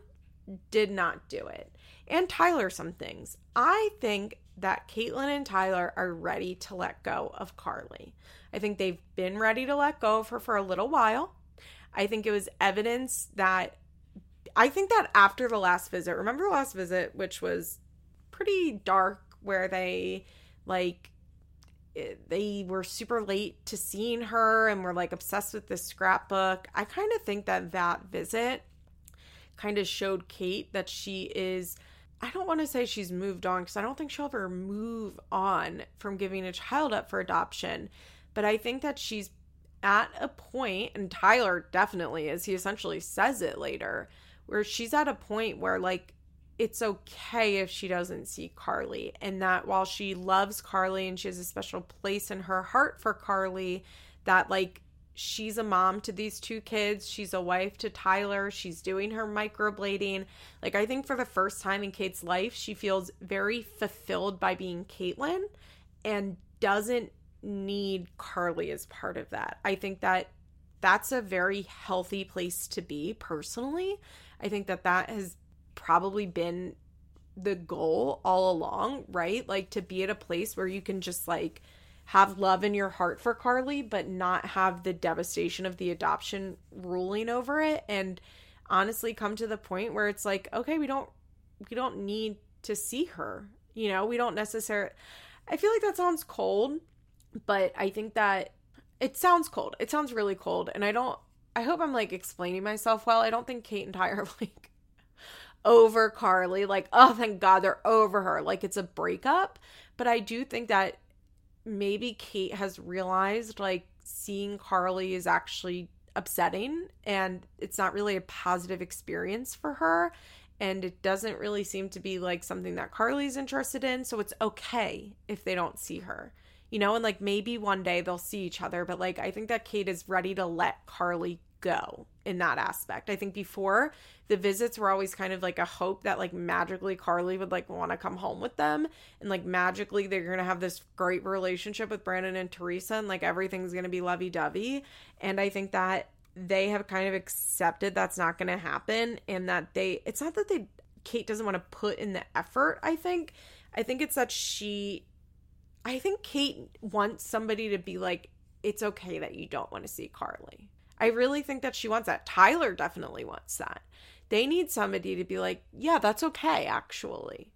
did not do it and Tyler some things. I think that Catelynn and Tyler are ready to let go of Carly. I think they've been ready to let go of her for a little while. I think it was evidence that I think that after the last visit, remember the last visit, which was pretty dark, where they like eh, they were super late to seeing her and were like obsessed with the scrapbook. I kind of think that that visit kind of showed Kate that she is I don't want to say she's moved on because I don't think she'll ever move on from giving a child up for adoption. But I think that she's at a point, and Tyler definitely is, he essentially says it later, where she's at a point where, like, it's okay if she doesn't see Carly. And that while she loves Carly and she has a special place in her heart for Carly, that, like, she's a mom to these two kids. She's a wife to Tyler. She's doing her microblading. Like, I think for the first time in Kate's life, she feels very fulfilled by being Catelynn and doesn't need Carly as part of that. I think that that's a very healthy place to be personally. I think that that has probably been the goal all along, right? Like to be at a place where you can just like have love in your heart for Carly, but not have the devastation of the adoption ruling over it. And honestly, come to the point where it's like, okay, we don't we don't need to see her. You know, we don't necessarily I feel like that sounds cold, but I think that it sounds cold. It sounds really cold. And I don't I hope I'm like explaining myself well. I don't think Kate and Ty (laughs) are like over Carly, like, oh thank God they're over her. Like it's a breakup. But I do think that maybe Kate has realized like seeing Carly is actually upsetting and it's not really a positive experience for her and it doesn't really seem to be like something that Carly's interested in so it's okay if they don't see her you know and like maybe one day they'll see each other but like I think that Kate is ready to let Carly go in that aspect. I think before the visits were always kind of like a hope that like magically Carly would like want to come home with them and like magically they're going to have this great relationship with Brandon and Teresa and like everything's going to be lovey-dovey and I think that they have kind of accepted that's not going to happen and that they it's not that they Kate doesn't want to put in the effort, I think. I think it's that she I think Kate wants somebody to be like it's okay that you don't want to see Carly I really think that she wants that. Tyler definitely wants that. They need somebody to be like, yeah, that's okay, actually.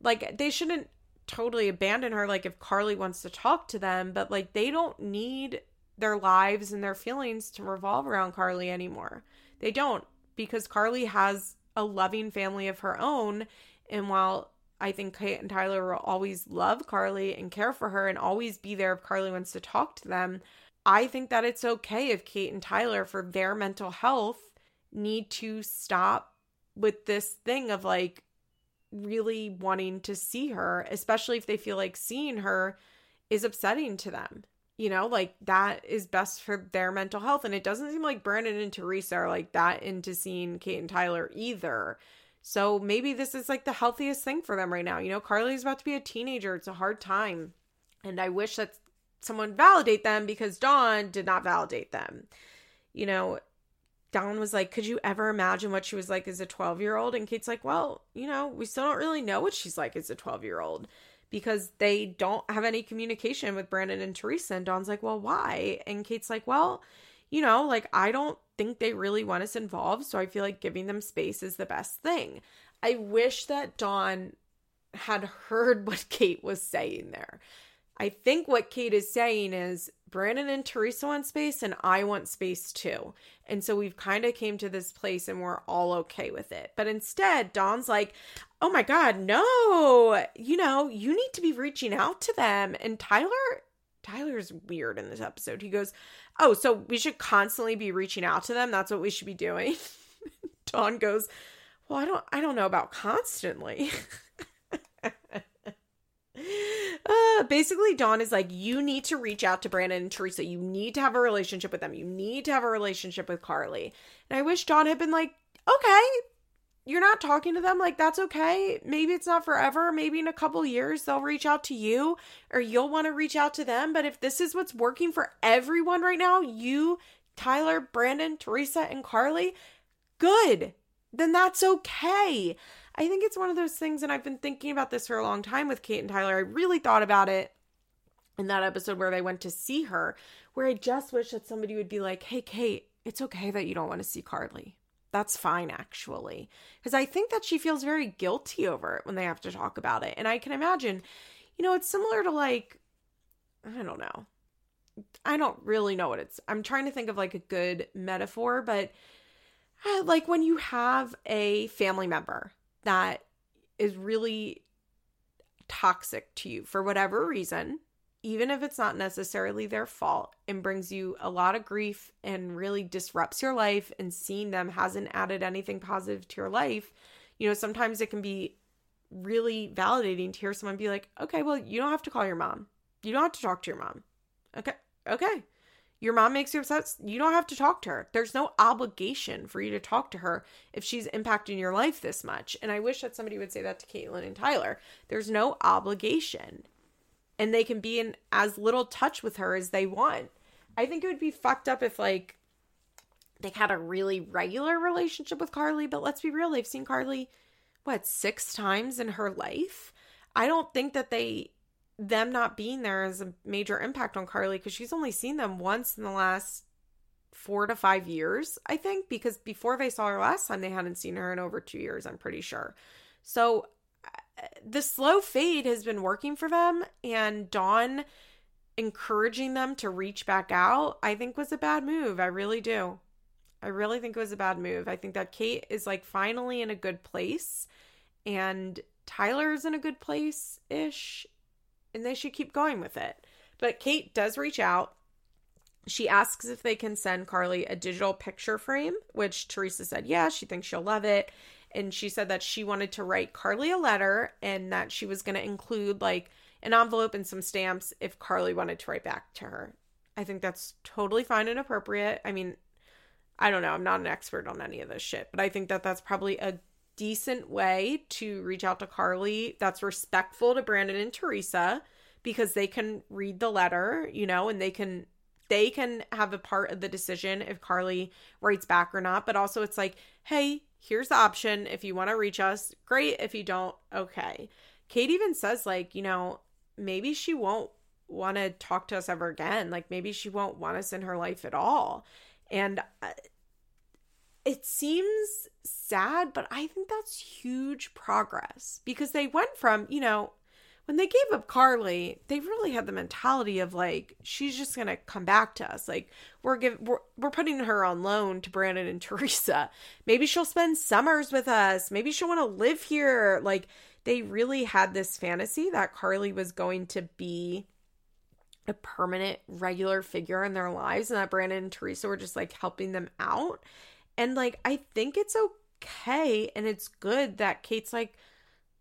Like, they shouldn't totally abandon her, like, if Carly wants to talk to them, but like, they don't need their lives and their feelings to revolve around Carly anymore. They don't because Carly has a loving family of her own. And while I think Kate and Tyler will always love Carly and care for her and always be there if Carly wants to talk to them, I think that it's okay if Kate and Tyler, for their mental health, need to stop with this thing of like really wanting to see her, especially if they feel like seeing her is upsetting to them. You know, like that is best for their mental health. And it doesn't seem like Brandon and Teresa are like that into seeing Kate and Tyler either. So maybe this is like the healthiest thing for them right now. You know, Carly's about to be a teenager. It's a hard time. And I wish that someone validate them because Dawn did not validate them. You know, Dawn was like, Could you ever imagine what she was like as a 12 year old? And Kate's like, Well, you know, we still don't really know what she's like as a 12 year old because they don't have any communication with Brandon and Teresa. And Dawn's like, Well, why? And Kate's like, Well, you know, like I don't think they really want us involved. So I feel like giving them space is the best thing. I wish that Dawn had heard (laughs) what Kate was saying there. I think what Kate is saying is Brandon and Teresa want space and I want space too. And so we've kind of came to this place and we're all okay with it. But instead, Dawn's like, "Oh my god, no. You know, you need to be reaching out to them." And Tyler Tyler's weird in this episode. He goes, "Oh, so we should constantly be reaching out to them. That's what we should be doing." (laughs) Dawn goes, "Well, I don't I don't know about constantly." (laughs) Uh, basically, Dawn is like, you need to reach out to Brandon and Teresa. You need to have a relationship with them. You need to have a relationship with Carly. And I wish Dawn had been like, okay, you're not talking to them. Like, that's okay. Maybe it's not forever. Maybe in a couple years they'll reach out to you or you'll want to reach out to them. But if this is what's working for everyone right now, you, Tyler, Brandon, Teresa, and Carly, good. Then that's okay. I think it's one of those things, and I've been thinking about this for a long time with Kate and Tyler. I really thought about it in that episode where they went to see her, where I just wish that somebody would be like, hey, Kate, it's okay that you don't want to see Carly. That's fine, actually. Because I think that she feels very guilty over it when they have to talk about it. And I can imagine, you know, it's similar to like, I don't know. I don't really know what it's. I'm trying to think of like a good metaphor, but uh, like when you have a family member that is really toxic to you for whatever reason, even if it's not necessarily their fault, and brings you a lot of grief and really disrupts your life, and seeing them hasn't added anything positive to your life, you know, sometimes it can be really validating to hear someone be like, okay, well, you don't have to call your mom. You don't have to talk to your mom. Okay. Okay. Your mom makes you upset. You don't have to talk to her. There's no obligation for you to talk to her if she's impacting your life this much. And I wish that somebody would say that to Catelynn and Tyler. There's no obligation. And they can be in as little touch with her as they want. I think it would be fucked up if, like, they had a really regular relationship with Carly, but let's be real, they've seen Carly, what, six times in her life? I don't think that they them not being there is a major impact on Carly because she's only seen them once in the last four to five years, I think, because before they saw her last time, they hadn't seen her in over two years, I'm pretty sure. So the slow fade has been working for them, and Dawn encouraging them to reach back out, I think was a bad move. I really do. I really think it was a bad move. I think that Kate is like finally in a good place, and Tyler is in a good place ish and they should keep going with it. But Kate does reach out. She asks if they can send Carly a digital picture frame, which Teresa said, yeah, she thinks she'll love it. And she said that she wanted to write Carly a letter and that she was going to include like an envelope and some stamps if Carly wanted to write back to her. I think that's totally fine and appropriate. I mean, I don't know. I'm not an expert on any of this shit, but I think that that's probably a decent way to reach out to Carly that's respectful to Brandon and Teresa because they can read the letter, you know, and they can they can have a part of the decision if Carly writes back or not, but also it's like, "Hey, here's the option if you want to reach us. Great. If you don't, okay." Kate even says like, you know, maybe she won't want to talk to us ever again. Like maybe she won't want us in her life at all. And uh, it seems sad, but I think that's huge progress because they went from, you know, when they gave up Carly, they really had the mentality of like she's just gonna come back to us. Like we're give we're, we're putting her on loan to Brandon and (laughs) Teresa. Maybe she'll spend summers with us. Maybe she'll want to live here. Like they really had this fantasy that Carly was going to be a permanent regular figure in their lives and that Brandon and Teresa were just like helping them out. And like I think it's okay and it's good that Kate's like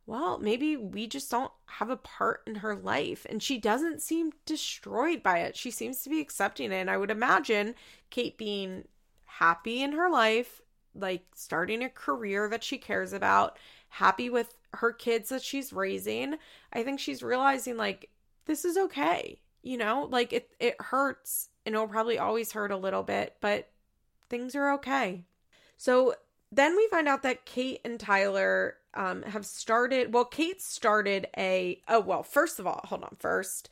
well, maybe we just don't have a part in her life. And she doesn't seem destroyed by it. She seems to be accepting it. And I would imagine Kate being happy in her life, like starting a career that she cares about, happy with her kids that she's raising. I think she's realizing, like, this is okay. You know, like it, it hurts and it'll probably always hurt a little bit, but things are okay. So then we find out that Kate and Tyler um, have started. Well, Kate started a. Oh, well, first of all, hold on. First,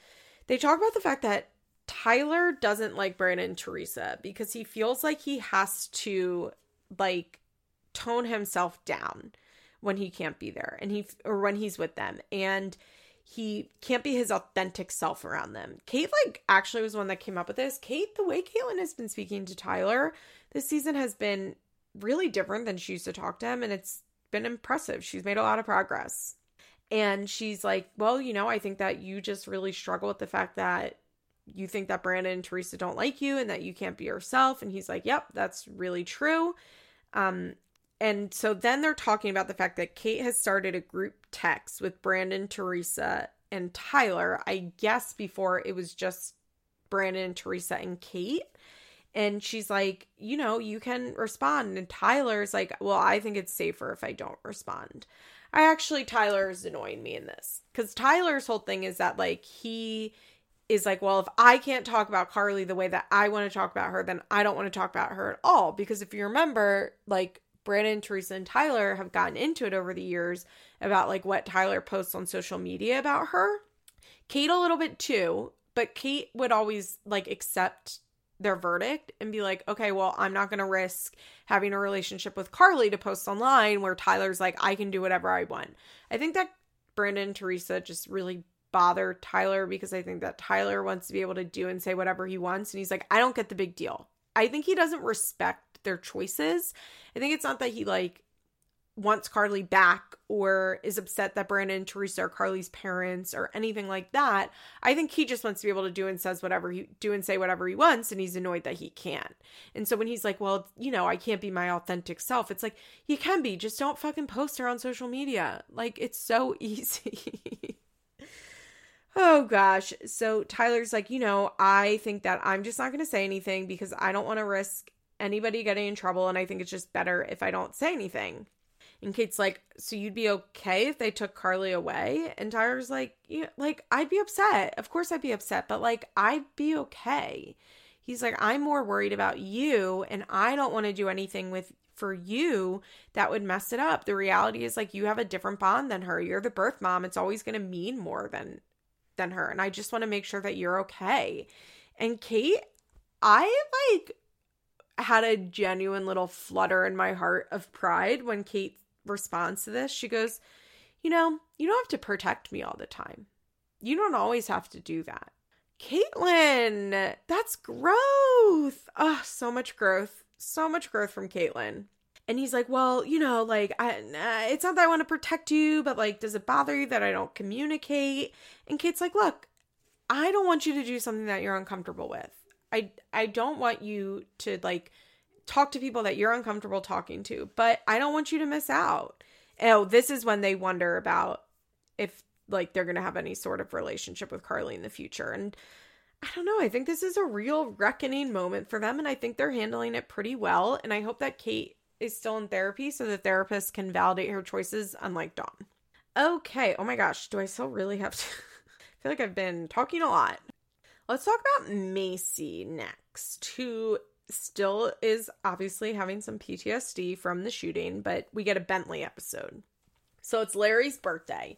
they talk about the fact that Tyler doesn't like Brandon and Teresa because he feels like he has to like tone himself down when he can't be there and he or when he's with them and he can't be his authentic self around them. Kate like actually was one that came up with this. Kate, the way Catelynn has been speaking to Tyler this season has been really different than she used to talk to him and it's been impressive. She's made a lot of progress. And she's like, Well, you know, I think that you just really struggle with the fact that you think that Brandon and Teresa don't like you and that you can't be yourself. And he's like, Yep, that's really true. Um, and so then they're talking about the fact that Kate has started a group text with Brandon, Teresa, and Tyler. I guess before it was just Brandon, Teresa, and Kate. And she's like, you know, you can respond. And Tyler's like, well, I think it's safer if I don't respond. I actually, Tyler is annoying me in this because Tyler's whole thing is that, like, he is like, well, if I can't talk about Carly the way that I want to talk about her, then I don't want to talk about her at all. Because if you remember, like, Brandon, Teresa, and Tyler have gotten into it over the years about like what Tyler posts on social media about her. Kate a little bit too, but Kate would always like accept their verdict and be like, okay, well, I'm not going to risk having a relationship with Carly to post online where Tyler's like, I can do whatever I want. I think that Brandon and Teresa just really bother Tyler because I think that Tyler wants to be able to do and say whatever he wants. And he's like, I don't get the big deal. I think he doesn't respect their choices. I think it's not that he like wants Carly back or is upset that Brandon and Teresa are Carly's parents or anything like that. I think he just wants to be able to do and says whatever he do and say whatever he wants and he's annoyed that he can't. And so when he's like, "Well, you know, I can't be my authentic self." It's like, "You can be, just don't fucking post her on social media." Like it's so (laughs) easy. oh gosh. So Tyler's like, "You know, I think that I'm just not going to say anything because I don't want to risk anybody getting in trouble and I think it's just better if I don't say anything." And Kate's like, "So you'd be okay if they took Carly away?" And Tyler's like, "Yeah, like I'd be upset. Of course I'd be upset, but like I'd be okay." He's like, "I'm more worried about you and I don't want to do anything with for you that would mess it up. The reality is like you have a different bond than her. You're the birth mom. It's always going to mean more than than her, and I just want to make sure that you're okay." And Kate, I like had a genuine little flutter in my heart of pride when Kate responds to this. She goes, You know, you don't have to protect me all the time. You don't always have to do that. Catelynn, that's growth. Oh, so much growth. So much growth from Catelynn. And he's like, Well, you know, like, I, it's not that I want to protect you, but like, does it bother you that I don't communicate? And Kate's like, Look, I don't want you to do something that you're uncomfortable with. I I don't want you to like talk to people that you're uncomfortable talking to, but I don't want you to miss out. Oh, this is when they wonder about if like they're going to have any sort of relationship with Carly in the future. And I don't know, I think this is a real reckoning moment for them and I think they're handling it pretty well and I hope that Kate is still in therapy so the therapist can validate her choices unlike Dawn. Okay, oh my gosh, do I still really have to (laughs) I feel like I've been talking a lot. Let's talk about Maci next, who still is obviously having some PTSD from the shooting, but we get a Bentley episode. So it's Larry's birthday.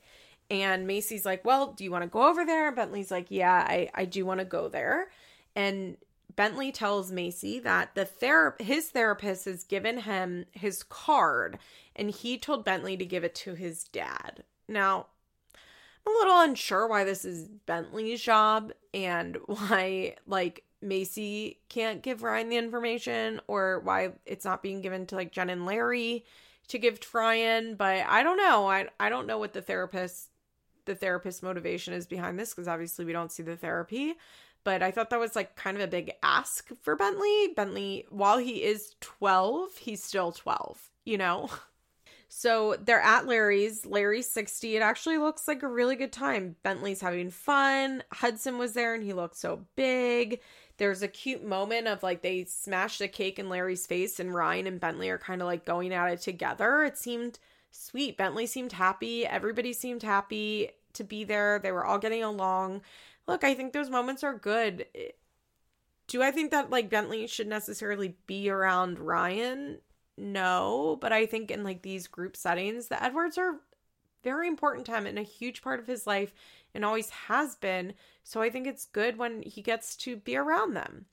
And Maci's like, Well, do you want to go over there? Bentley's like, Yeah, I, I do want to go there. And Bentley tells Maci that the ther- his therapist has given him his card and he told Bentley to give it to his dad. Now, I'm a little unsure why this is Bentley's job and (laughs) why, like, Maci can't give Ryan the information or why it's not being given to, like, Jen and Larry to give to Ryan. But I don't know. I, I don't know what the therapist the therapist motivation is behind this because obviously we don't see the therapy but I thought that was like kind of a big ask for Bentley. Bentley, while he is 12, he's still 12, you know? (laughs) So they're at Larry's. Larry's 60. It actually looks like a really good time. Bentley's having fun. Hudson was there and he looked so big. There's a cute moment of like they smash the cake in Larry's face and Ryan and Bentley are kind of like going at it together. It seemed sweet. Bentley seemed happy. Everybody seemed happy to be there. They were all getting along look, I think those moments are good. Do I think that like Bentley should necessarily be around Ryan? No, but I think in like these group settings, the Edwards are very important to him and a huge part of his life and always has been. So I think it's good when he gets to be around them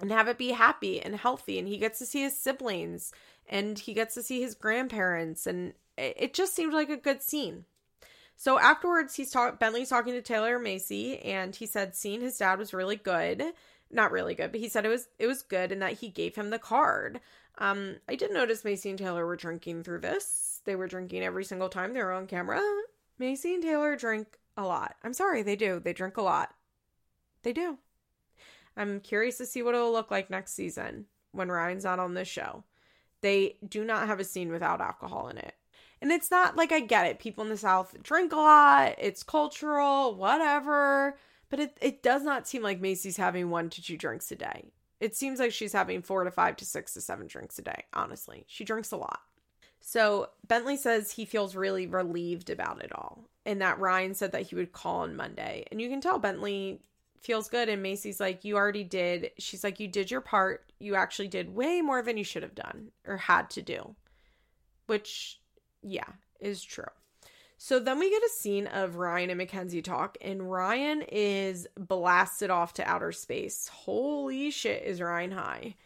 and have it be happy and healthy and he gets to see his siblings and he gets to see his grandparents and it just seemed like a good scene. So afterwards, he's talk Bentley's talking to Taylor Maci, and he said seeing his dad was really good. Not really good, but he said it was it was good and that he gave him the card. Um, I did notice Maci and Taylor were drinking through this. They were drinking every single time they were on camera. Maci and Taylor drink a lot. I'm sorry, they do. They drink a lot. They do. I'm curious to see what it'll look like next season when Ryan's not on this show. They do not have a scene without alcohol in it. And it's not like I get it. People in the South drink a lot, it's cultural, whatever. But it, it does not seem like Maci's having one to two drinks a day. It seems like she's having four to five to six to seven drinks a day, honestly. She drinks a lot. So Bentley says he feels really relieved about it all and that Ryan said that he would call on Monday. And you can tell Bentley feels good. And Maci's like, You already did. She's like, You did your part. You actually did way more than you should have done or had to do, which yeah, is true. So then we get a scene of Ryan and Mackenzie talk, and Ryan is blasted off to outer space. Holy shit, is Ryan high?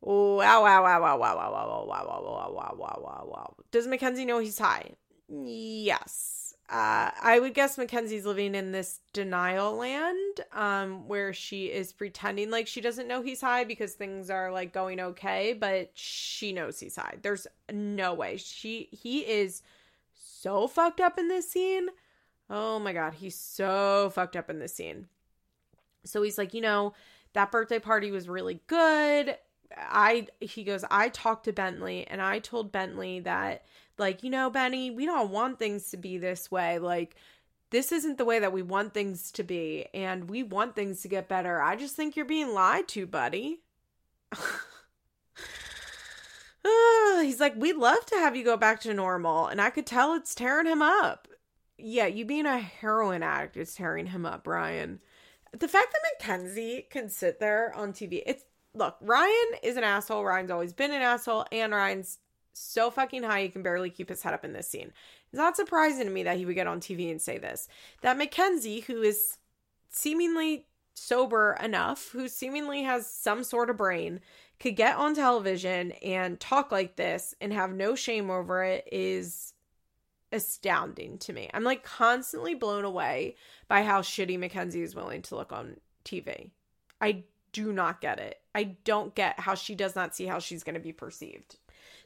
Wow, wow, wow, wow, wow, wow, wow, wow, wow, wow, wow, wow, wow, wow. Does Mackenzie know he's high? Yes. Uh, I would guess Mackenzie's living in this denial land, um, where she is pretending like she doesn't know he's high because things are like going okay, but she knows he's high. There's no way. She he is so fucked up in this scene. Oh my god, he's so fucked up in this scene. So he's like, you know, that birthday party was really good. I he goes, I talked to Bentley and I told Bentley that like, you know, Benny, we don't want things to be this way. Like, this isn't the way that we want things to be, and we want things to get better. I just think you're being lied to, buddy. (sighs) He's like, we'd love to have you go back to normal, and I could tell it's tearing him up. Yeah, you being a heroin addict is tearing him up, Ryan. The fact that Mackenzie can sit there on TV, it's look, Ryan is an asshole. Ryan's always been an asshole, and Ryan's so fucking high he can barely keep his head up in this scene. It's not surprising to me that he would get on TV and say this. That Mackenzie, who is seemingly sober enough, who seemingly has some sort of brain, could get on television and talk like this and have no shame over it is astounding to me. I'm like constantly blown away by how shitty Mackenzie is willing to look on TV. I do not get it. I don't get how she does not see how she's going to be perceived.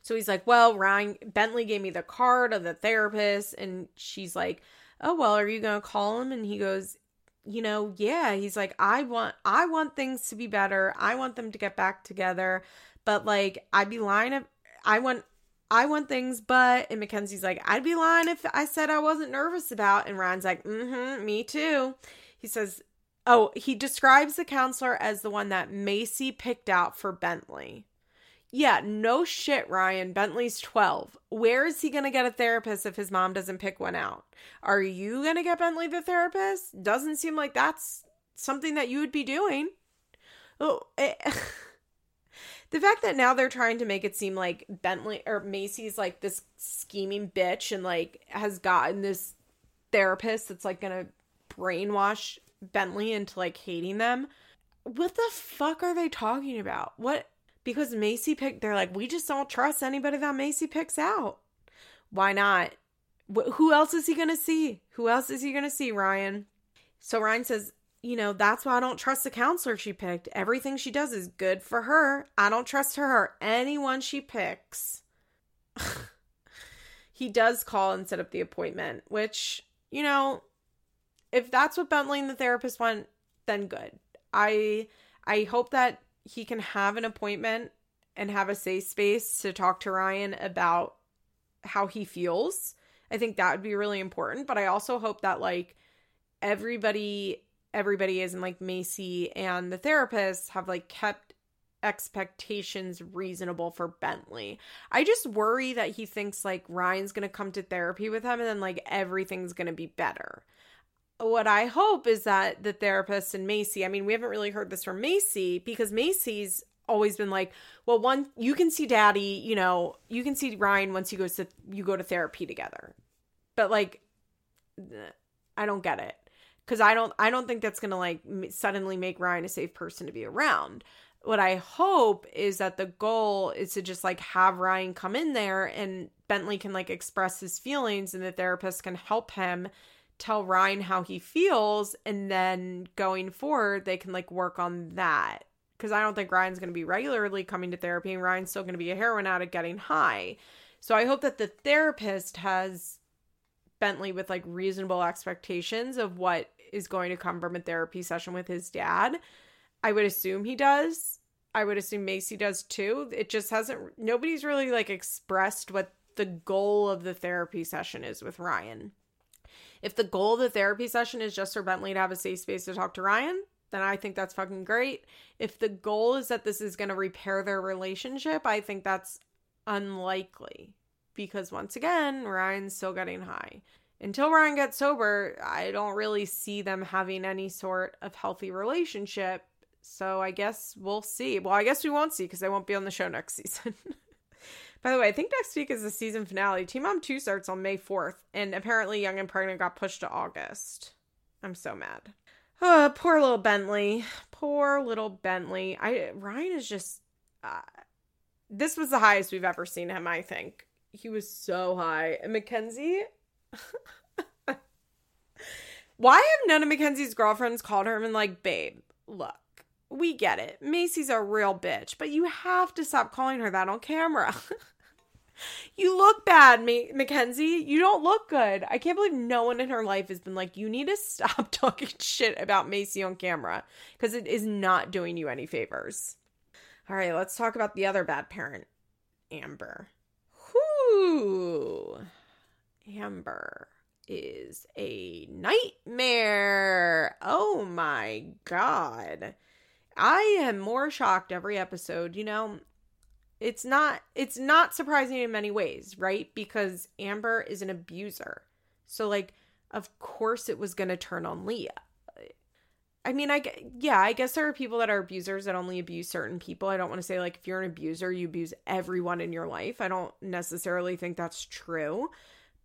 So he's like, Well, Ryan Bentley gave me the card of the therapist. And she's like, Oh, well, are you going to call him? And he goes, you know, yeah, he's like, I want, I want things to be better. I want them to get back together. But like, I'd be lying if I want, I want things, but, and Mackenzie's like, I'd be lying if I said I wasn't nervous about. And Ryan's like, mm hmm, me too. He says, Oh, he describes the counselor as the one that Maci picked out for Bentley. Yeah, no shit, Ryan. Bentley's 12. Where is he going to get a therapist if his mom doesn't pick one out? Are you going to get Bentley the therapist? Doesn't seem like that's something that you would be doing. Oh, it, eh, (laughs) the fact that now they're trying to make it seem like Bentley or Maci's like this scheming bitch and like has gotten this therapist that's like going to brainwash Bentley into like hating them. What the fuck are they talking about? What because Maci picked, they're like, we just don't trust anybody that Maci picks out. Why not? Wh- who else is he going to see? Who else is he going to see, Ryan? So Ryan says, you know, that's why I don't trust the counselor she picked. Everything she does is good for her. I don't trust her or anyone she picks. (laughs) he does call and set up the appointment, which, you know, if that's what Bentley and the therapist want, then good. I I hope that he can have an appointment and have a safe space to talk to Ryan about how he feels. I think that would be really important, but I also hope that like everybody everybody is and like Maci and the therapist have like kept expectations reasonable for Bentley. I just worry that he thinks like Ryan's going to come to therapy with him and then like everything's going to be better. What I hope is that the therapist and Maci, I mean, we haven't really heard this from Maci because Maci's always been like, well, one you can see daddy, you know, you can see Ryan once he goes to you go to therapy together. But like I don't get it because I don't I don't think that's gonna like suddenly make Ryan a safe person to be around. What I hope is that the goal is to just like have Ryan come in there and Bentley can like express his feelings and the therapist can help him tell Ryan how he feels and then going forward they can like work on that because I don't think Ryan's going to be regularly coming to therapy and Ryan's still going to be a heroin addict getting high. So I hope that the therapist has Bentley with like reasonable expectations of what is going to come from a therapy session with his dad. I would assume he does. I would assume Maci does too. It just hasn't nobody's really like expressed what the goal of the therapy session is with Ryan. If the goal of the therapy session is just for Bentley to have a safe space to talk to Ryan, then I think that's fucking great. If the goal is that this is going to repair their relationship, I think that's unlikely because once again, Ryan's still getting high until Ryan gets sober, I don't really see them having any sort of healthy relationship. So I guess we'll see. Well, I guess we won't see because they won't be on the show next (laughs) season. By the way, I think next week is the season finale. Teen Mom 2 starts on May 4th, and apparently Young and Pregnant got pushed to August. I'm so mad. Oh, poor little Bentley. Poor little Bentley. I Ryan is just uh, this was the highest we've ever seen him, I think. He was so high. And Mackenzie (laughs) Why have none of Mackenzie's girlfriends called her and like, babe, look, we get it. Maci's a real bitch, but you have to stop calling her that on camera. (laughs) you look bad, Ma- Mackenzie. You don't look good. I can't believe no one in her life has been like, you need to stop (laughs) talking shit about Maci on camera because it is not doing you any favors. All right, let's talk about the other bad parent, Amber. Whoo. Amber is a nightmare. Oh my god. I am more shocked every episode, you know. It's not it's not surprising in many ways, right? Because Amber is an abuser. So like of course it was going to turn on Leah. I mean, I yeah, I guess there are people that are abusers that only abuse certain people. I don't want to say like if you're an abuser, you abuse everyone in your life. I don't necessarily think that's true.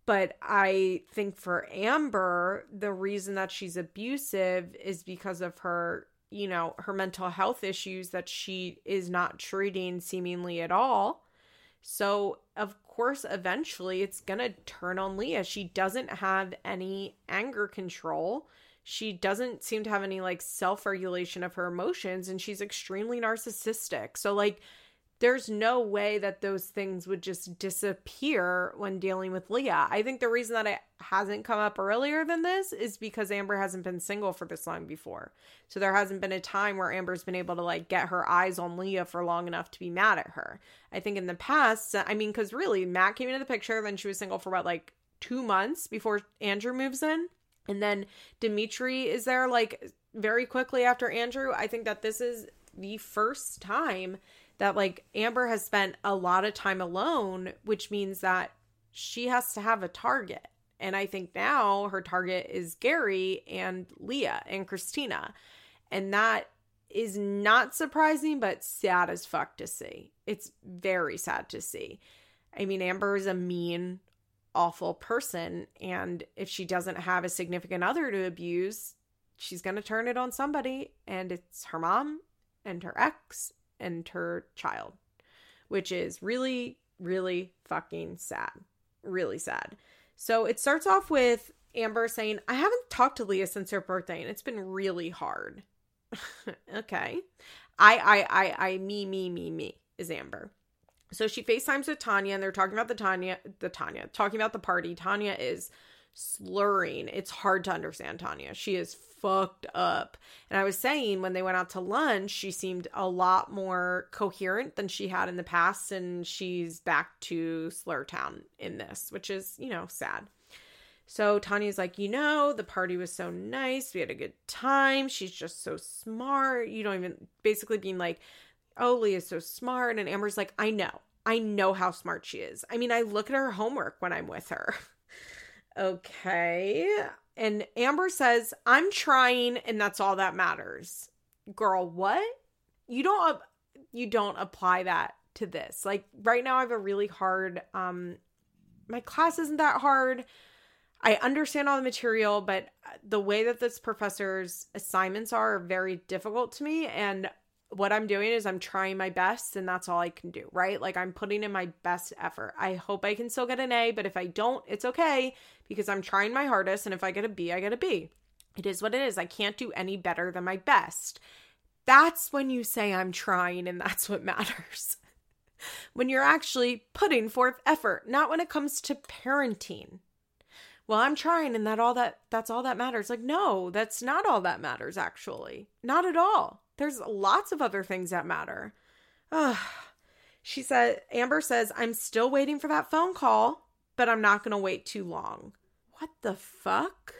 But I think for Amber, the reason that she's abusive is because of her, you know, her mental health issues that she is not treating seemingly at all. So, of course, eventually it's going to turn on Leah. She doesn't have any anger control. She doesn't seem to have any like self regulation of her emotions, and she's extremely narcissistic. So, like, there's no way that those things would just disappear when dealing with Leah. I think the reason that it hasn't come up earlier than this is because Amber hasn't been single for this long before. So there hasn't been a time where Amber's been able to like get her eyes on Leah for long enough to be mad at her. I think in the past, I mean, because really, Matt came into the picture, then she was single for about like two months before Andrew moves in. And then Dimitri is there like very quickly after Andrew. I think that this is the first time that like Amber has spent a lot of time alone, which means that she has to have a target. And I think now her target is Gary and Leah and Kristina. And that is not surprising, but sad as fuck to see. It's very sad to see. I mean, Amber is a mean, awful person. And if she doesn't have a significant other to abuse, she's going to turn it on somebody. And it's her mom and her ex and her child, which is really, really fucking sad. Really sad. So it starts off with Amber saying, I haven't talked to Leah since her birthday and it's been really hard. (laughs) okay. I, I, I, I, me, me, me, me is Amber. So she FaceTimes with Tanya and they're talking about the Tanya, the Tanya, talking about the party. Tanya is slurring. It's hard to understand Tanya. She is fucked up. And I was saying when they went out to lunch, she seemed a lot more coherent than she had in the past. And she's back to Slur Town in this, which is, you know, sad. So Tanya's like, you know, the party was so nice. We had a good time. She's just so smart. You don't even basically being like, oh, Leah's so smart. And Amber's like, I know. I know how smart she is. I mean, I look at her homework when I'm with her. (laughs) okay. And Amber says, I'm trying and that's all that matters. Girl, what? You don't you don't apply that to this. Like right now I have a really hard um my class isn't that hard. I understand all the material, but the way that this professor's assignments are, are very difficult to me and what I'm doing is I'm trying my best and that's all I can do, right? Like I'm putting in my best effort. I hope I can still get an A, but if I don't, it's okay because I'm trying my hardest and if I get a B, I get a B. It is what it is. I can't do any better than my best. That's when you say I'm trying and that's what matters. (laughs) when you're actually putting forth effort, not when it comes to parenting. Well, I'm trying and that all that that's all that matters. Like no, that's not all that matters actually. Not at all there's lots of other things that matter. Ugh. (sighs) She said, Amber says, I'm still waiting for that phone call, but I'm not going to wait too long. What the fuck?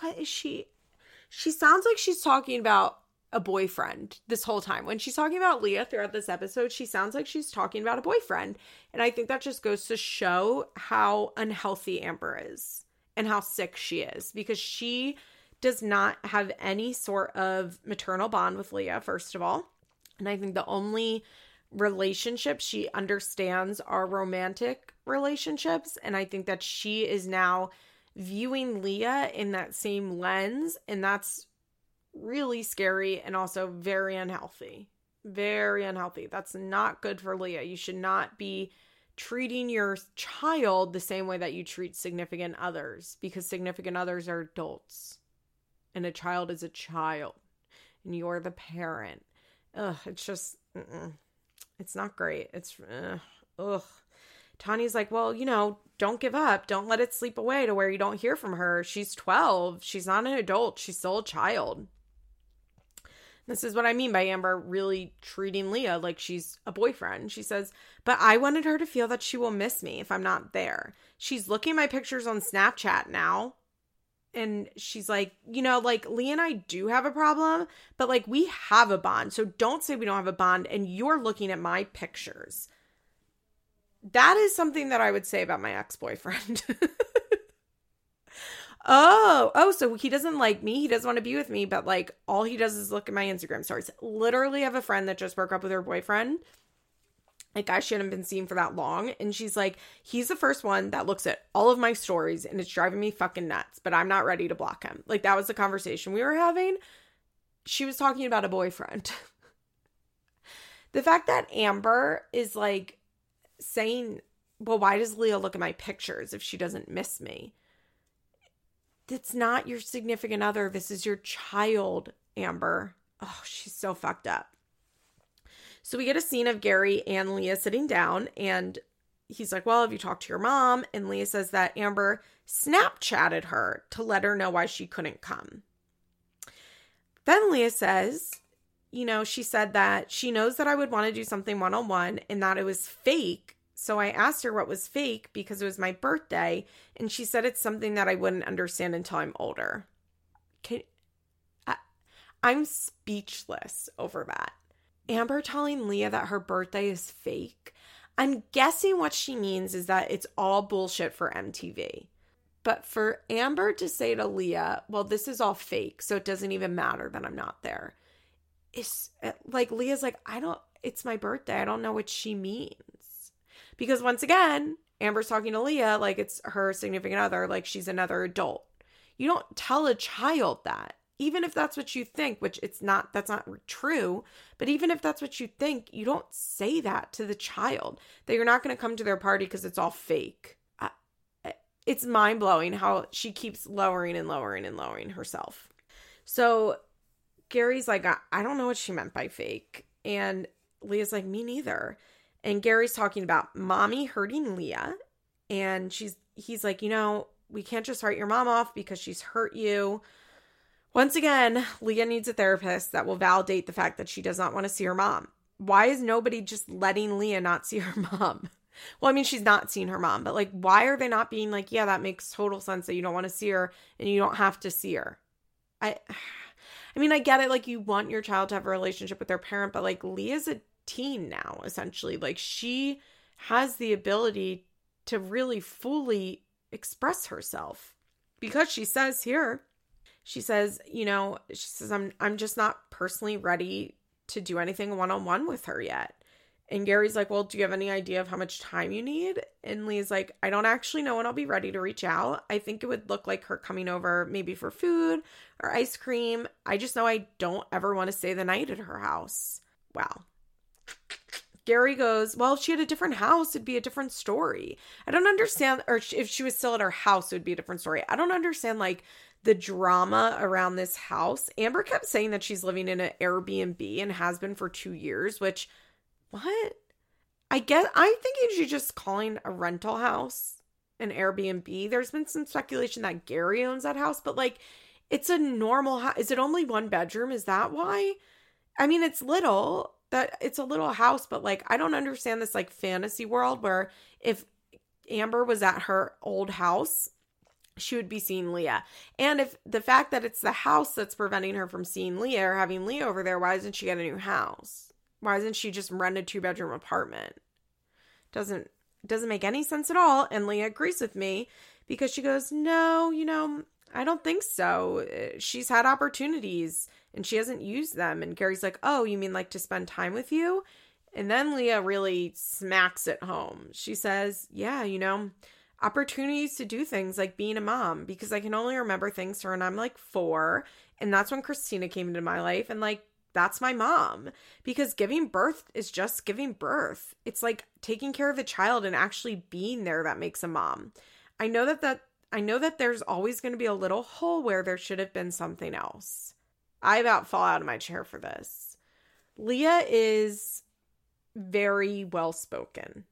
What is she? She sounds like she's talking about a boyfriend this whole time. When she's talking about Leah throughout this episode, she sounds like she's talking about a boyfriend. And I think that just goes to show how unhealthy Amber is and how sick she is because she does not have any sort of maternal bond with Leah, first of all. And I think the only relationships she understands are romantic relationships. And I think that she is now viewing Leah in that same lens. And that's really scary and also very unhealthy. Very unhealthy. That's not good for Leah. You should not be treating your child the same way that you treat significant others because significant others are adults and a child is a child and you're the parent. Ugh, it's just, it's not great. It's, uh, ugh. Tanya's like, well, you know, don't give up. Don't let it sleep away to where you don't hear from her. She's 12. She's not an adult. She's still a child. This is what I mean by Amber really treating Leah like she's a boyfriend. She says, But I wanted her to feel that she will miss me if I'm not there. She's looking my pictures on Snapchat now and she's like, you know, like Lee and I do have a problem, but like we have a bond. So don't say we don't have a bond and you're looking at my pictures. That is something that I would say about my ex-boyfriend. (laughs) oh, oh, so he doesn't like me. He doesn't want to be with me, but like all he does is look at my Instagram stories. Literally have a friend that just broke up with her boyfriend like I shouldn't have been seen for that long. And she's like, he's the first one that looks at all of my stories and it's driving me fucking nuts, but I'm not ready to block him. Like that was the conversation we were having. She was talking about a boyfriend. (laughs) the fact that Amber is like saying, well, why does Leah look at my pictures if she doesn't miss me? It's not your significant other. This is your child, Amber. Oh, she's so fucked up. So we get a scene of Gary and Leah sitting down, and he's like, Well, have you talked to your mom? And Leah says that Amber Snapchatted her to let her know why she couldn't come. Then Leah says, You know, she said that she knows that I would want to do something one on one and that it was fake. So I asked her what was fake because it was my birthday, and she said it's something that I wouldn't understand until I'm older. Can, I, I'm speechless over that. Amber telling Leah that her birthday is fake. I'm guessing what she means is that it's all bullshit for MTV. But for Amber to say to Leah, well, this is all fake, so it doesn't even matter that I'm not there. It's eh, like Leah's like, I don't, it's my birthday. I don't know what she means. Because once again, Amber's talking to Leah like it's her significant other, like she's another adult. You don't tell a child that even if that's what you think, which it's not, that's not true, but even if that's what you think, you don't say that to the child that you're not going to come to their party because it's all fake. I, it's mind blowing how she keeps lowering and lowering and lowering herself. So Gary's like, I, I don't know what she meant by fake. And Leah's like, me neither. And Gary's talking about mommy hurting Leah. And she's he's like, you know, we can't just write your mom off because she's hurt you. Once again, Leah needs a therapist that will validate the fact that she does not want to see her mom. Why is nobody just letting Leah not see her (laughs) mom? Well, I mean, she's not seen her mom, but like, why are they not being like, yeah, that makes total sense that you don't want to see her and you don't have to see her? I, (sighs) I mean, I get it. Like, you want your child to have a relationship with their parent, but like, Leah's a teen now, essentially. Like, she has the ability to really fully express herself because she says here, she says, you know, she says, I'm, I'm just not personally ready to do anything one on one with her yet. And Gary's like, Well, do you have any idea of how much time you need? And Lee's like, I don't actually know when I'll be ready to reach out. I think it would look like her coming over maybe for food or ice cream. I just know I don't ever want to stay the night at her house. Wow. Gary goes, Well, if she had a different house, it'd be a different story. I don't understand, or if she was still at her house, it would be a different story. I don't understand, like, the drama around this house. Amber kept saying that she's living in an Airbnb and has been for two years, which what? I guess I think she's just calling a rental house an Airbnb. There's been some speculation that Gary owns that house, but like it's a normal house. Is it only one bedroom? Is that why? I mean, it's little. That it's a little house, but like I don't understand this like fantasy world where if Amber was at her old house, she would be seeing Leah. And if the fact that it's the house that's preventing her from seeing Leah or having Leah over there, why doesn't she get a new house? Why doesn't she just rent a two bedroom apartment? Doesn't doesn't make any sense at all. And Leah agrees with me because she goes, No, you know, I don't think so. Uh, she's had opportunities and she hasn't used them. And Gary's like, Oh, you mean like to spend time with you? And then Leah really smacks it home. She says, Yeah, you know, opportunities to do things like being a mom because I can only remember things from when I'm like four. And that's when Kristina came into my life. And like that's my mom because giving birth is just giving birth. It's like taking care of the child and actually being there that makes a mom. I know that that I know that there's always going to be a little hole where there should have been something else. I about fall out of my chair for this. Leah is very well spoken.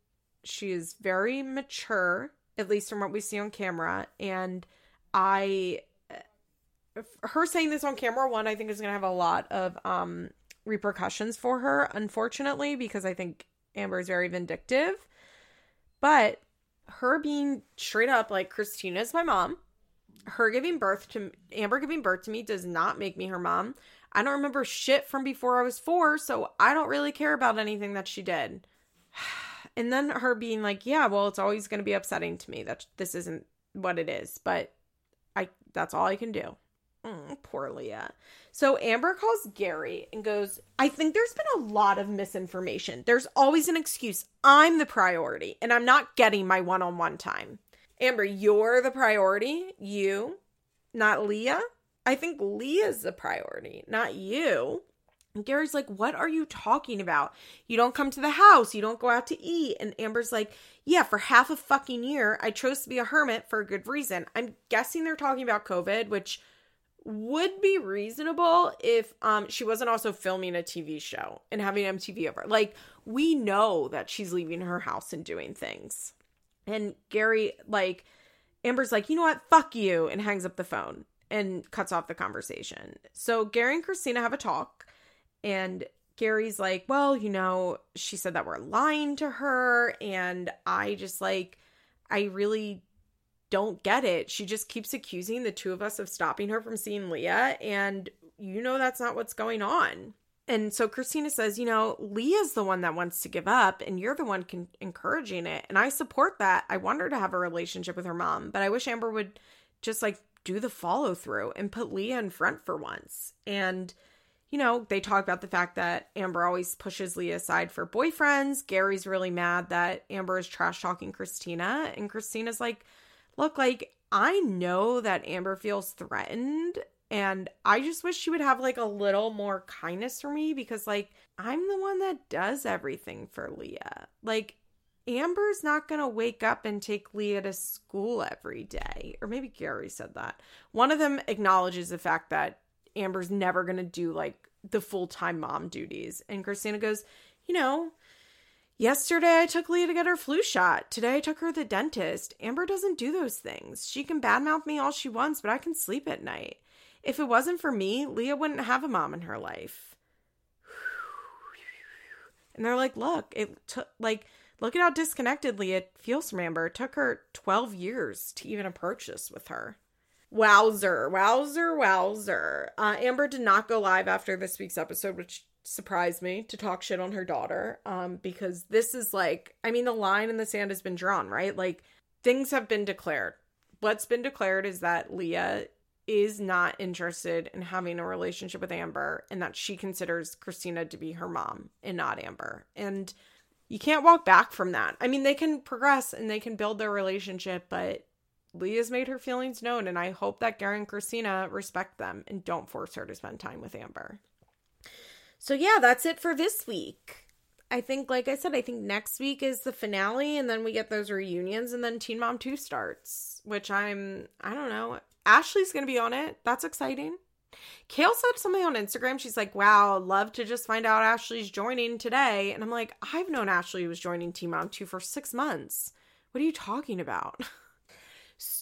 She is very mature, at least from what we see on camera, and I her saying this on camera one i think is going to have a lot of um repercussions for her unfortunately because i think amber is very vindictive. But her being straight up like kristina is my mom. Her giving birth to amber giving birth to me does not make me her mom. I don't remember shit from before i was four so i don't really care about anything that she did (sighs) and then her being like yeah well it's always going to be upsetting to me that this isn't what it is but i that's all i can do Mm, poor Leah. So Amber calls Gary and goes, I think there's been a lot of misinformation. There's always an excuse. I'm the priority and I'm not getting my one on one time. Amber, you're the priority. You, not Leah. I think Leah's the priority, not you. And Gary's like, What are you talking about? You don't come to the house. You don't go out to eat. And Amber's like, Yeah, for half a fucking year, I chose to be a hermit for a good reason. I'm guessing they're talking about COVID, which would be reasonable if um she wasn't also filming a TV show and having MTV over. Like we know that she's leaving her house and doing things. And Gary like Amber's like, "You know what? Fuck you." and hangs up the phone and cuts off the conversation. So Gary and Kristina have a talk and Gary's like, "Well, you know, she said that we're lying to her and I just like I really don't get it. She just keeps accusing the two of us of stopping her from seeing Leah, and you know that's not what's going on. And so Kristina says, you know, Leah's the one that wants to give up, and you're the one con- encouraging it. And I support that. I want her to have a relationship with her mom, but I wish Amber would just like do the follow through and put Leah in front for once. And, you know, they talk about the fact that Amber always pushes Leah aside for boyfriends. Gary's really mad that Amber is trash talking Kristina, and Kristina's like, look, like, I know that Amber feels threatened and I just wish she would have like a little more kindness for me because like I'm the one that does everything for Leah. Like Amber's not going to wake up and take Leah to school every day. Or maybe Gary said that. One of them acknowledges the fact that Amber's never going to do like the full time mom duties. And Kristina goes, You know, yesterday I took Leah to get her flu shot. Today I took her to the dentist. Amber doesn't do those things. She can badmouth me all she wants, but I can sleep at night. If it wasn't for me, Leah wouldn't have a mom in her life. (sighs) And they're like, Look, it took like, look at how disconnectedly it feels from Amber. It took her 12 years to even approach this with her. Wowzer, wowzer, wowzer. Uh, Amber did not go live after this week's episode, which surprised me to talk shit on her daughter. Um, because this is like, I mean, the line in the sand has been drawn, right? Like, things have been declared. What's been declared is that Leah is not interested in having a relationship with Amber and that she considers Kristina to be her mom and not Amber. And you can't walk back from that. I mean, they can progress and they can build their relationship, but Leah's made her feelings known, and I hope that Gary and Kristina respect them and don't force her to spend time with Amber. So, yeah, that's it for this week. I think, like I said, I think next week is the finale, and then we get those reunions, and then Teen Mom 2 starts, which I'm, I don't know. Ashley's going to be on it. That's exciting. Kail said something on Instagram. She's like, wow, love to just find out Ashley's joining today. And I'm like, I've known Ashley was joining Teen Mom 2 for six months. What are you talking about? (laughs)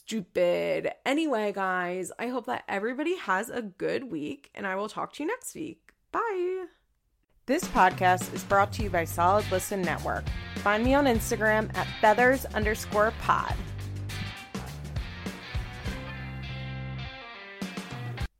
stupid. Anyway, guys, I hope that everybody has a good week and I will talk to you next week. Bye. This podcast is brought to you by Solid Listen Network. Find me on Instagram at feathers underscore pod.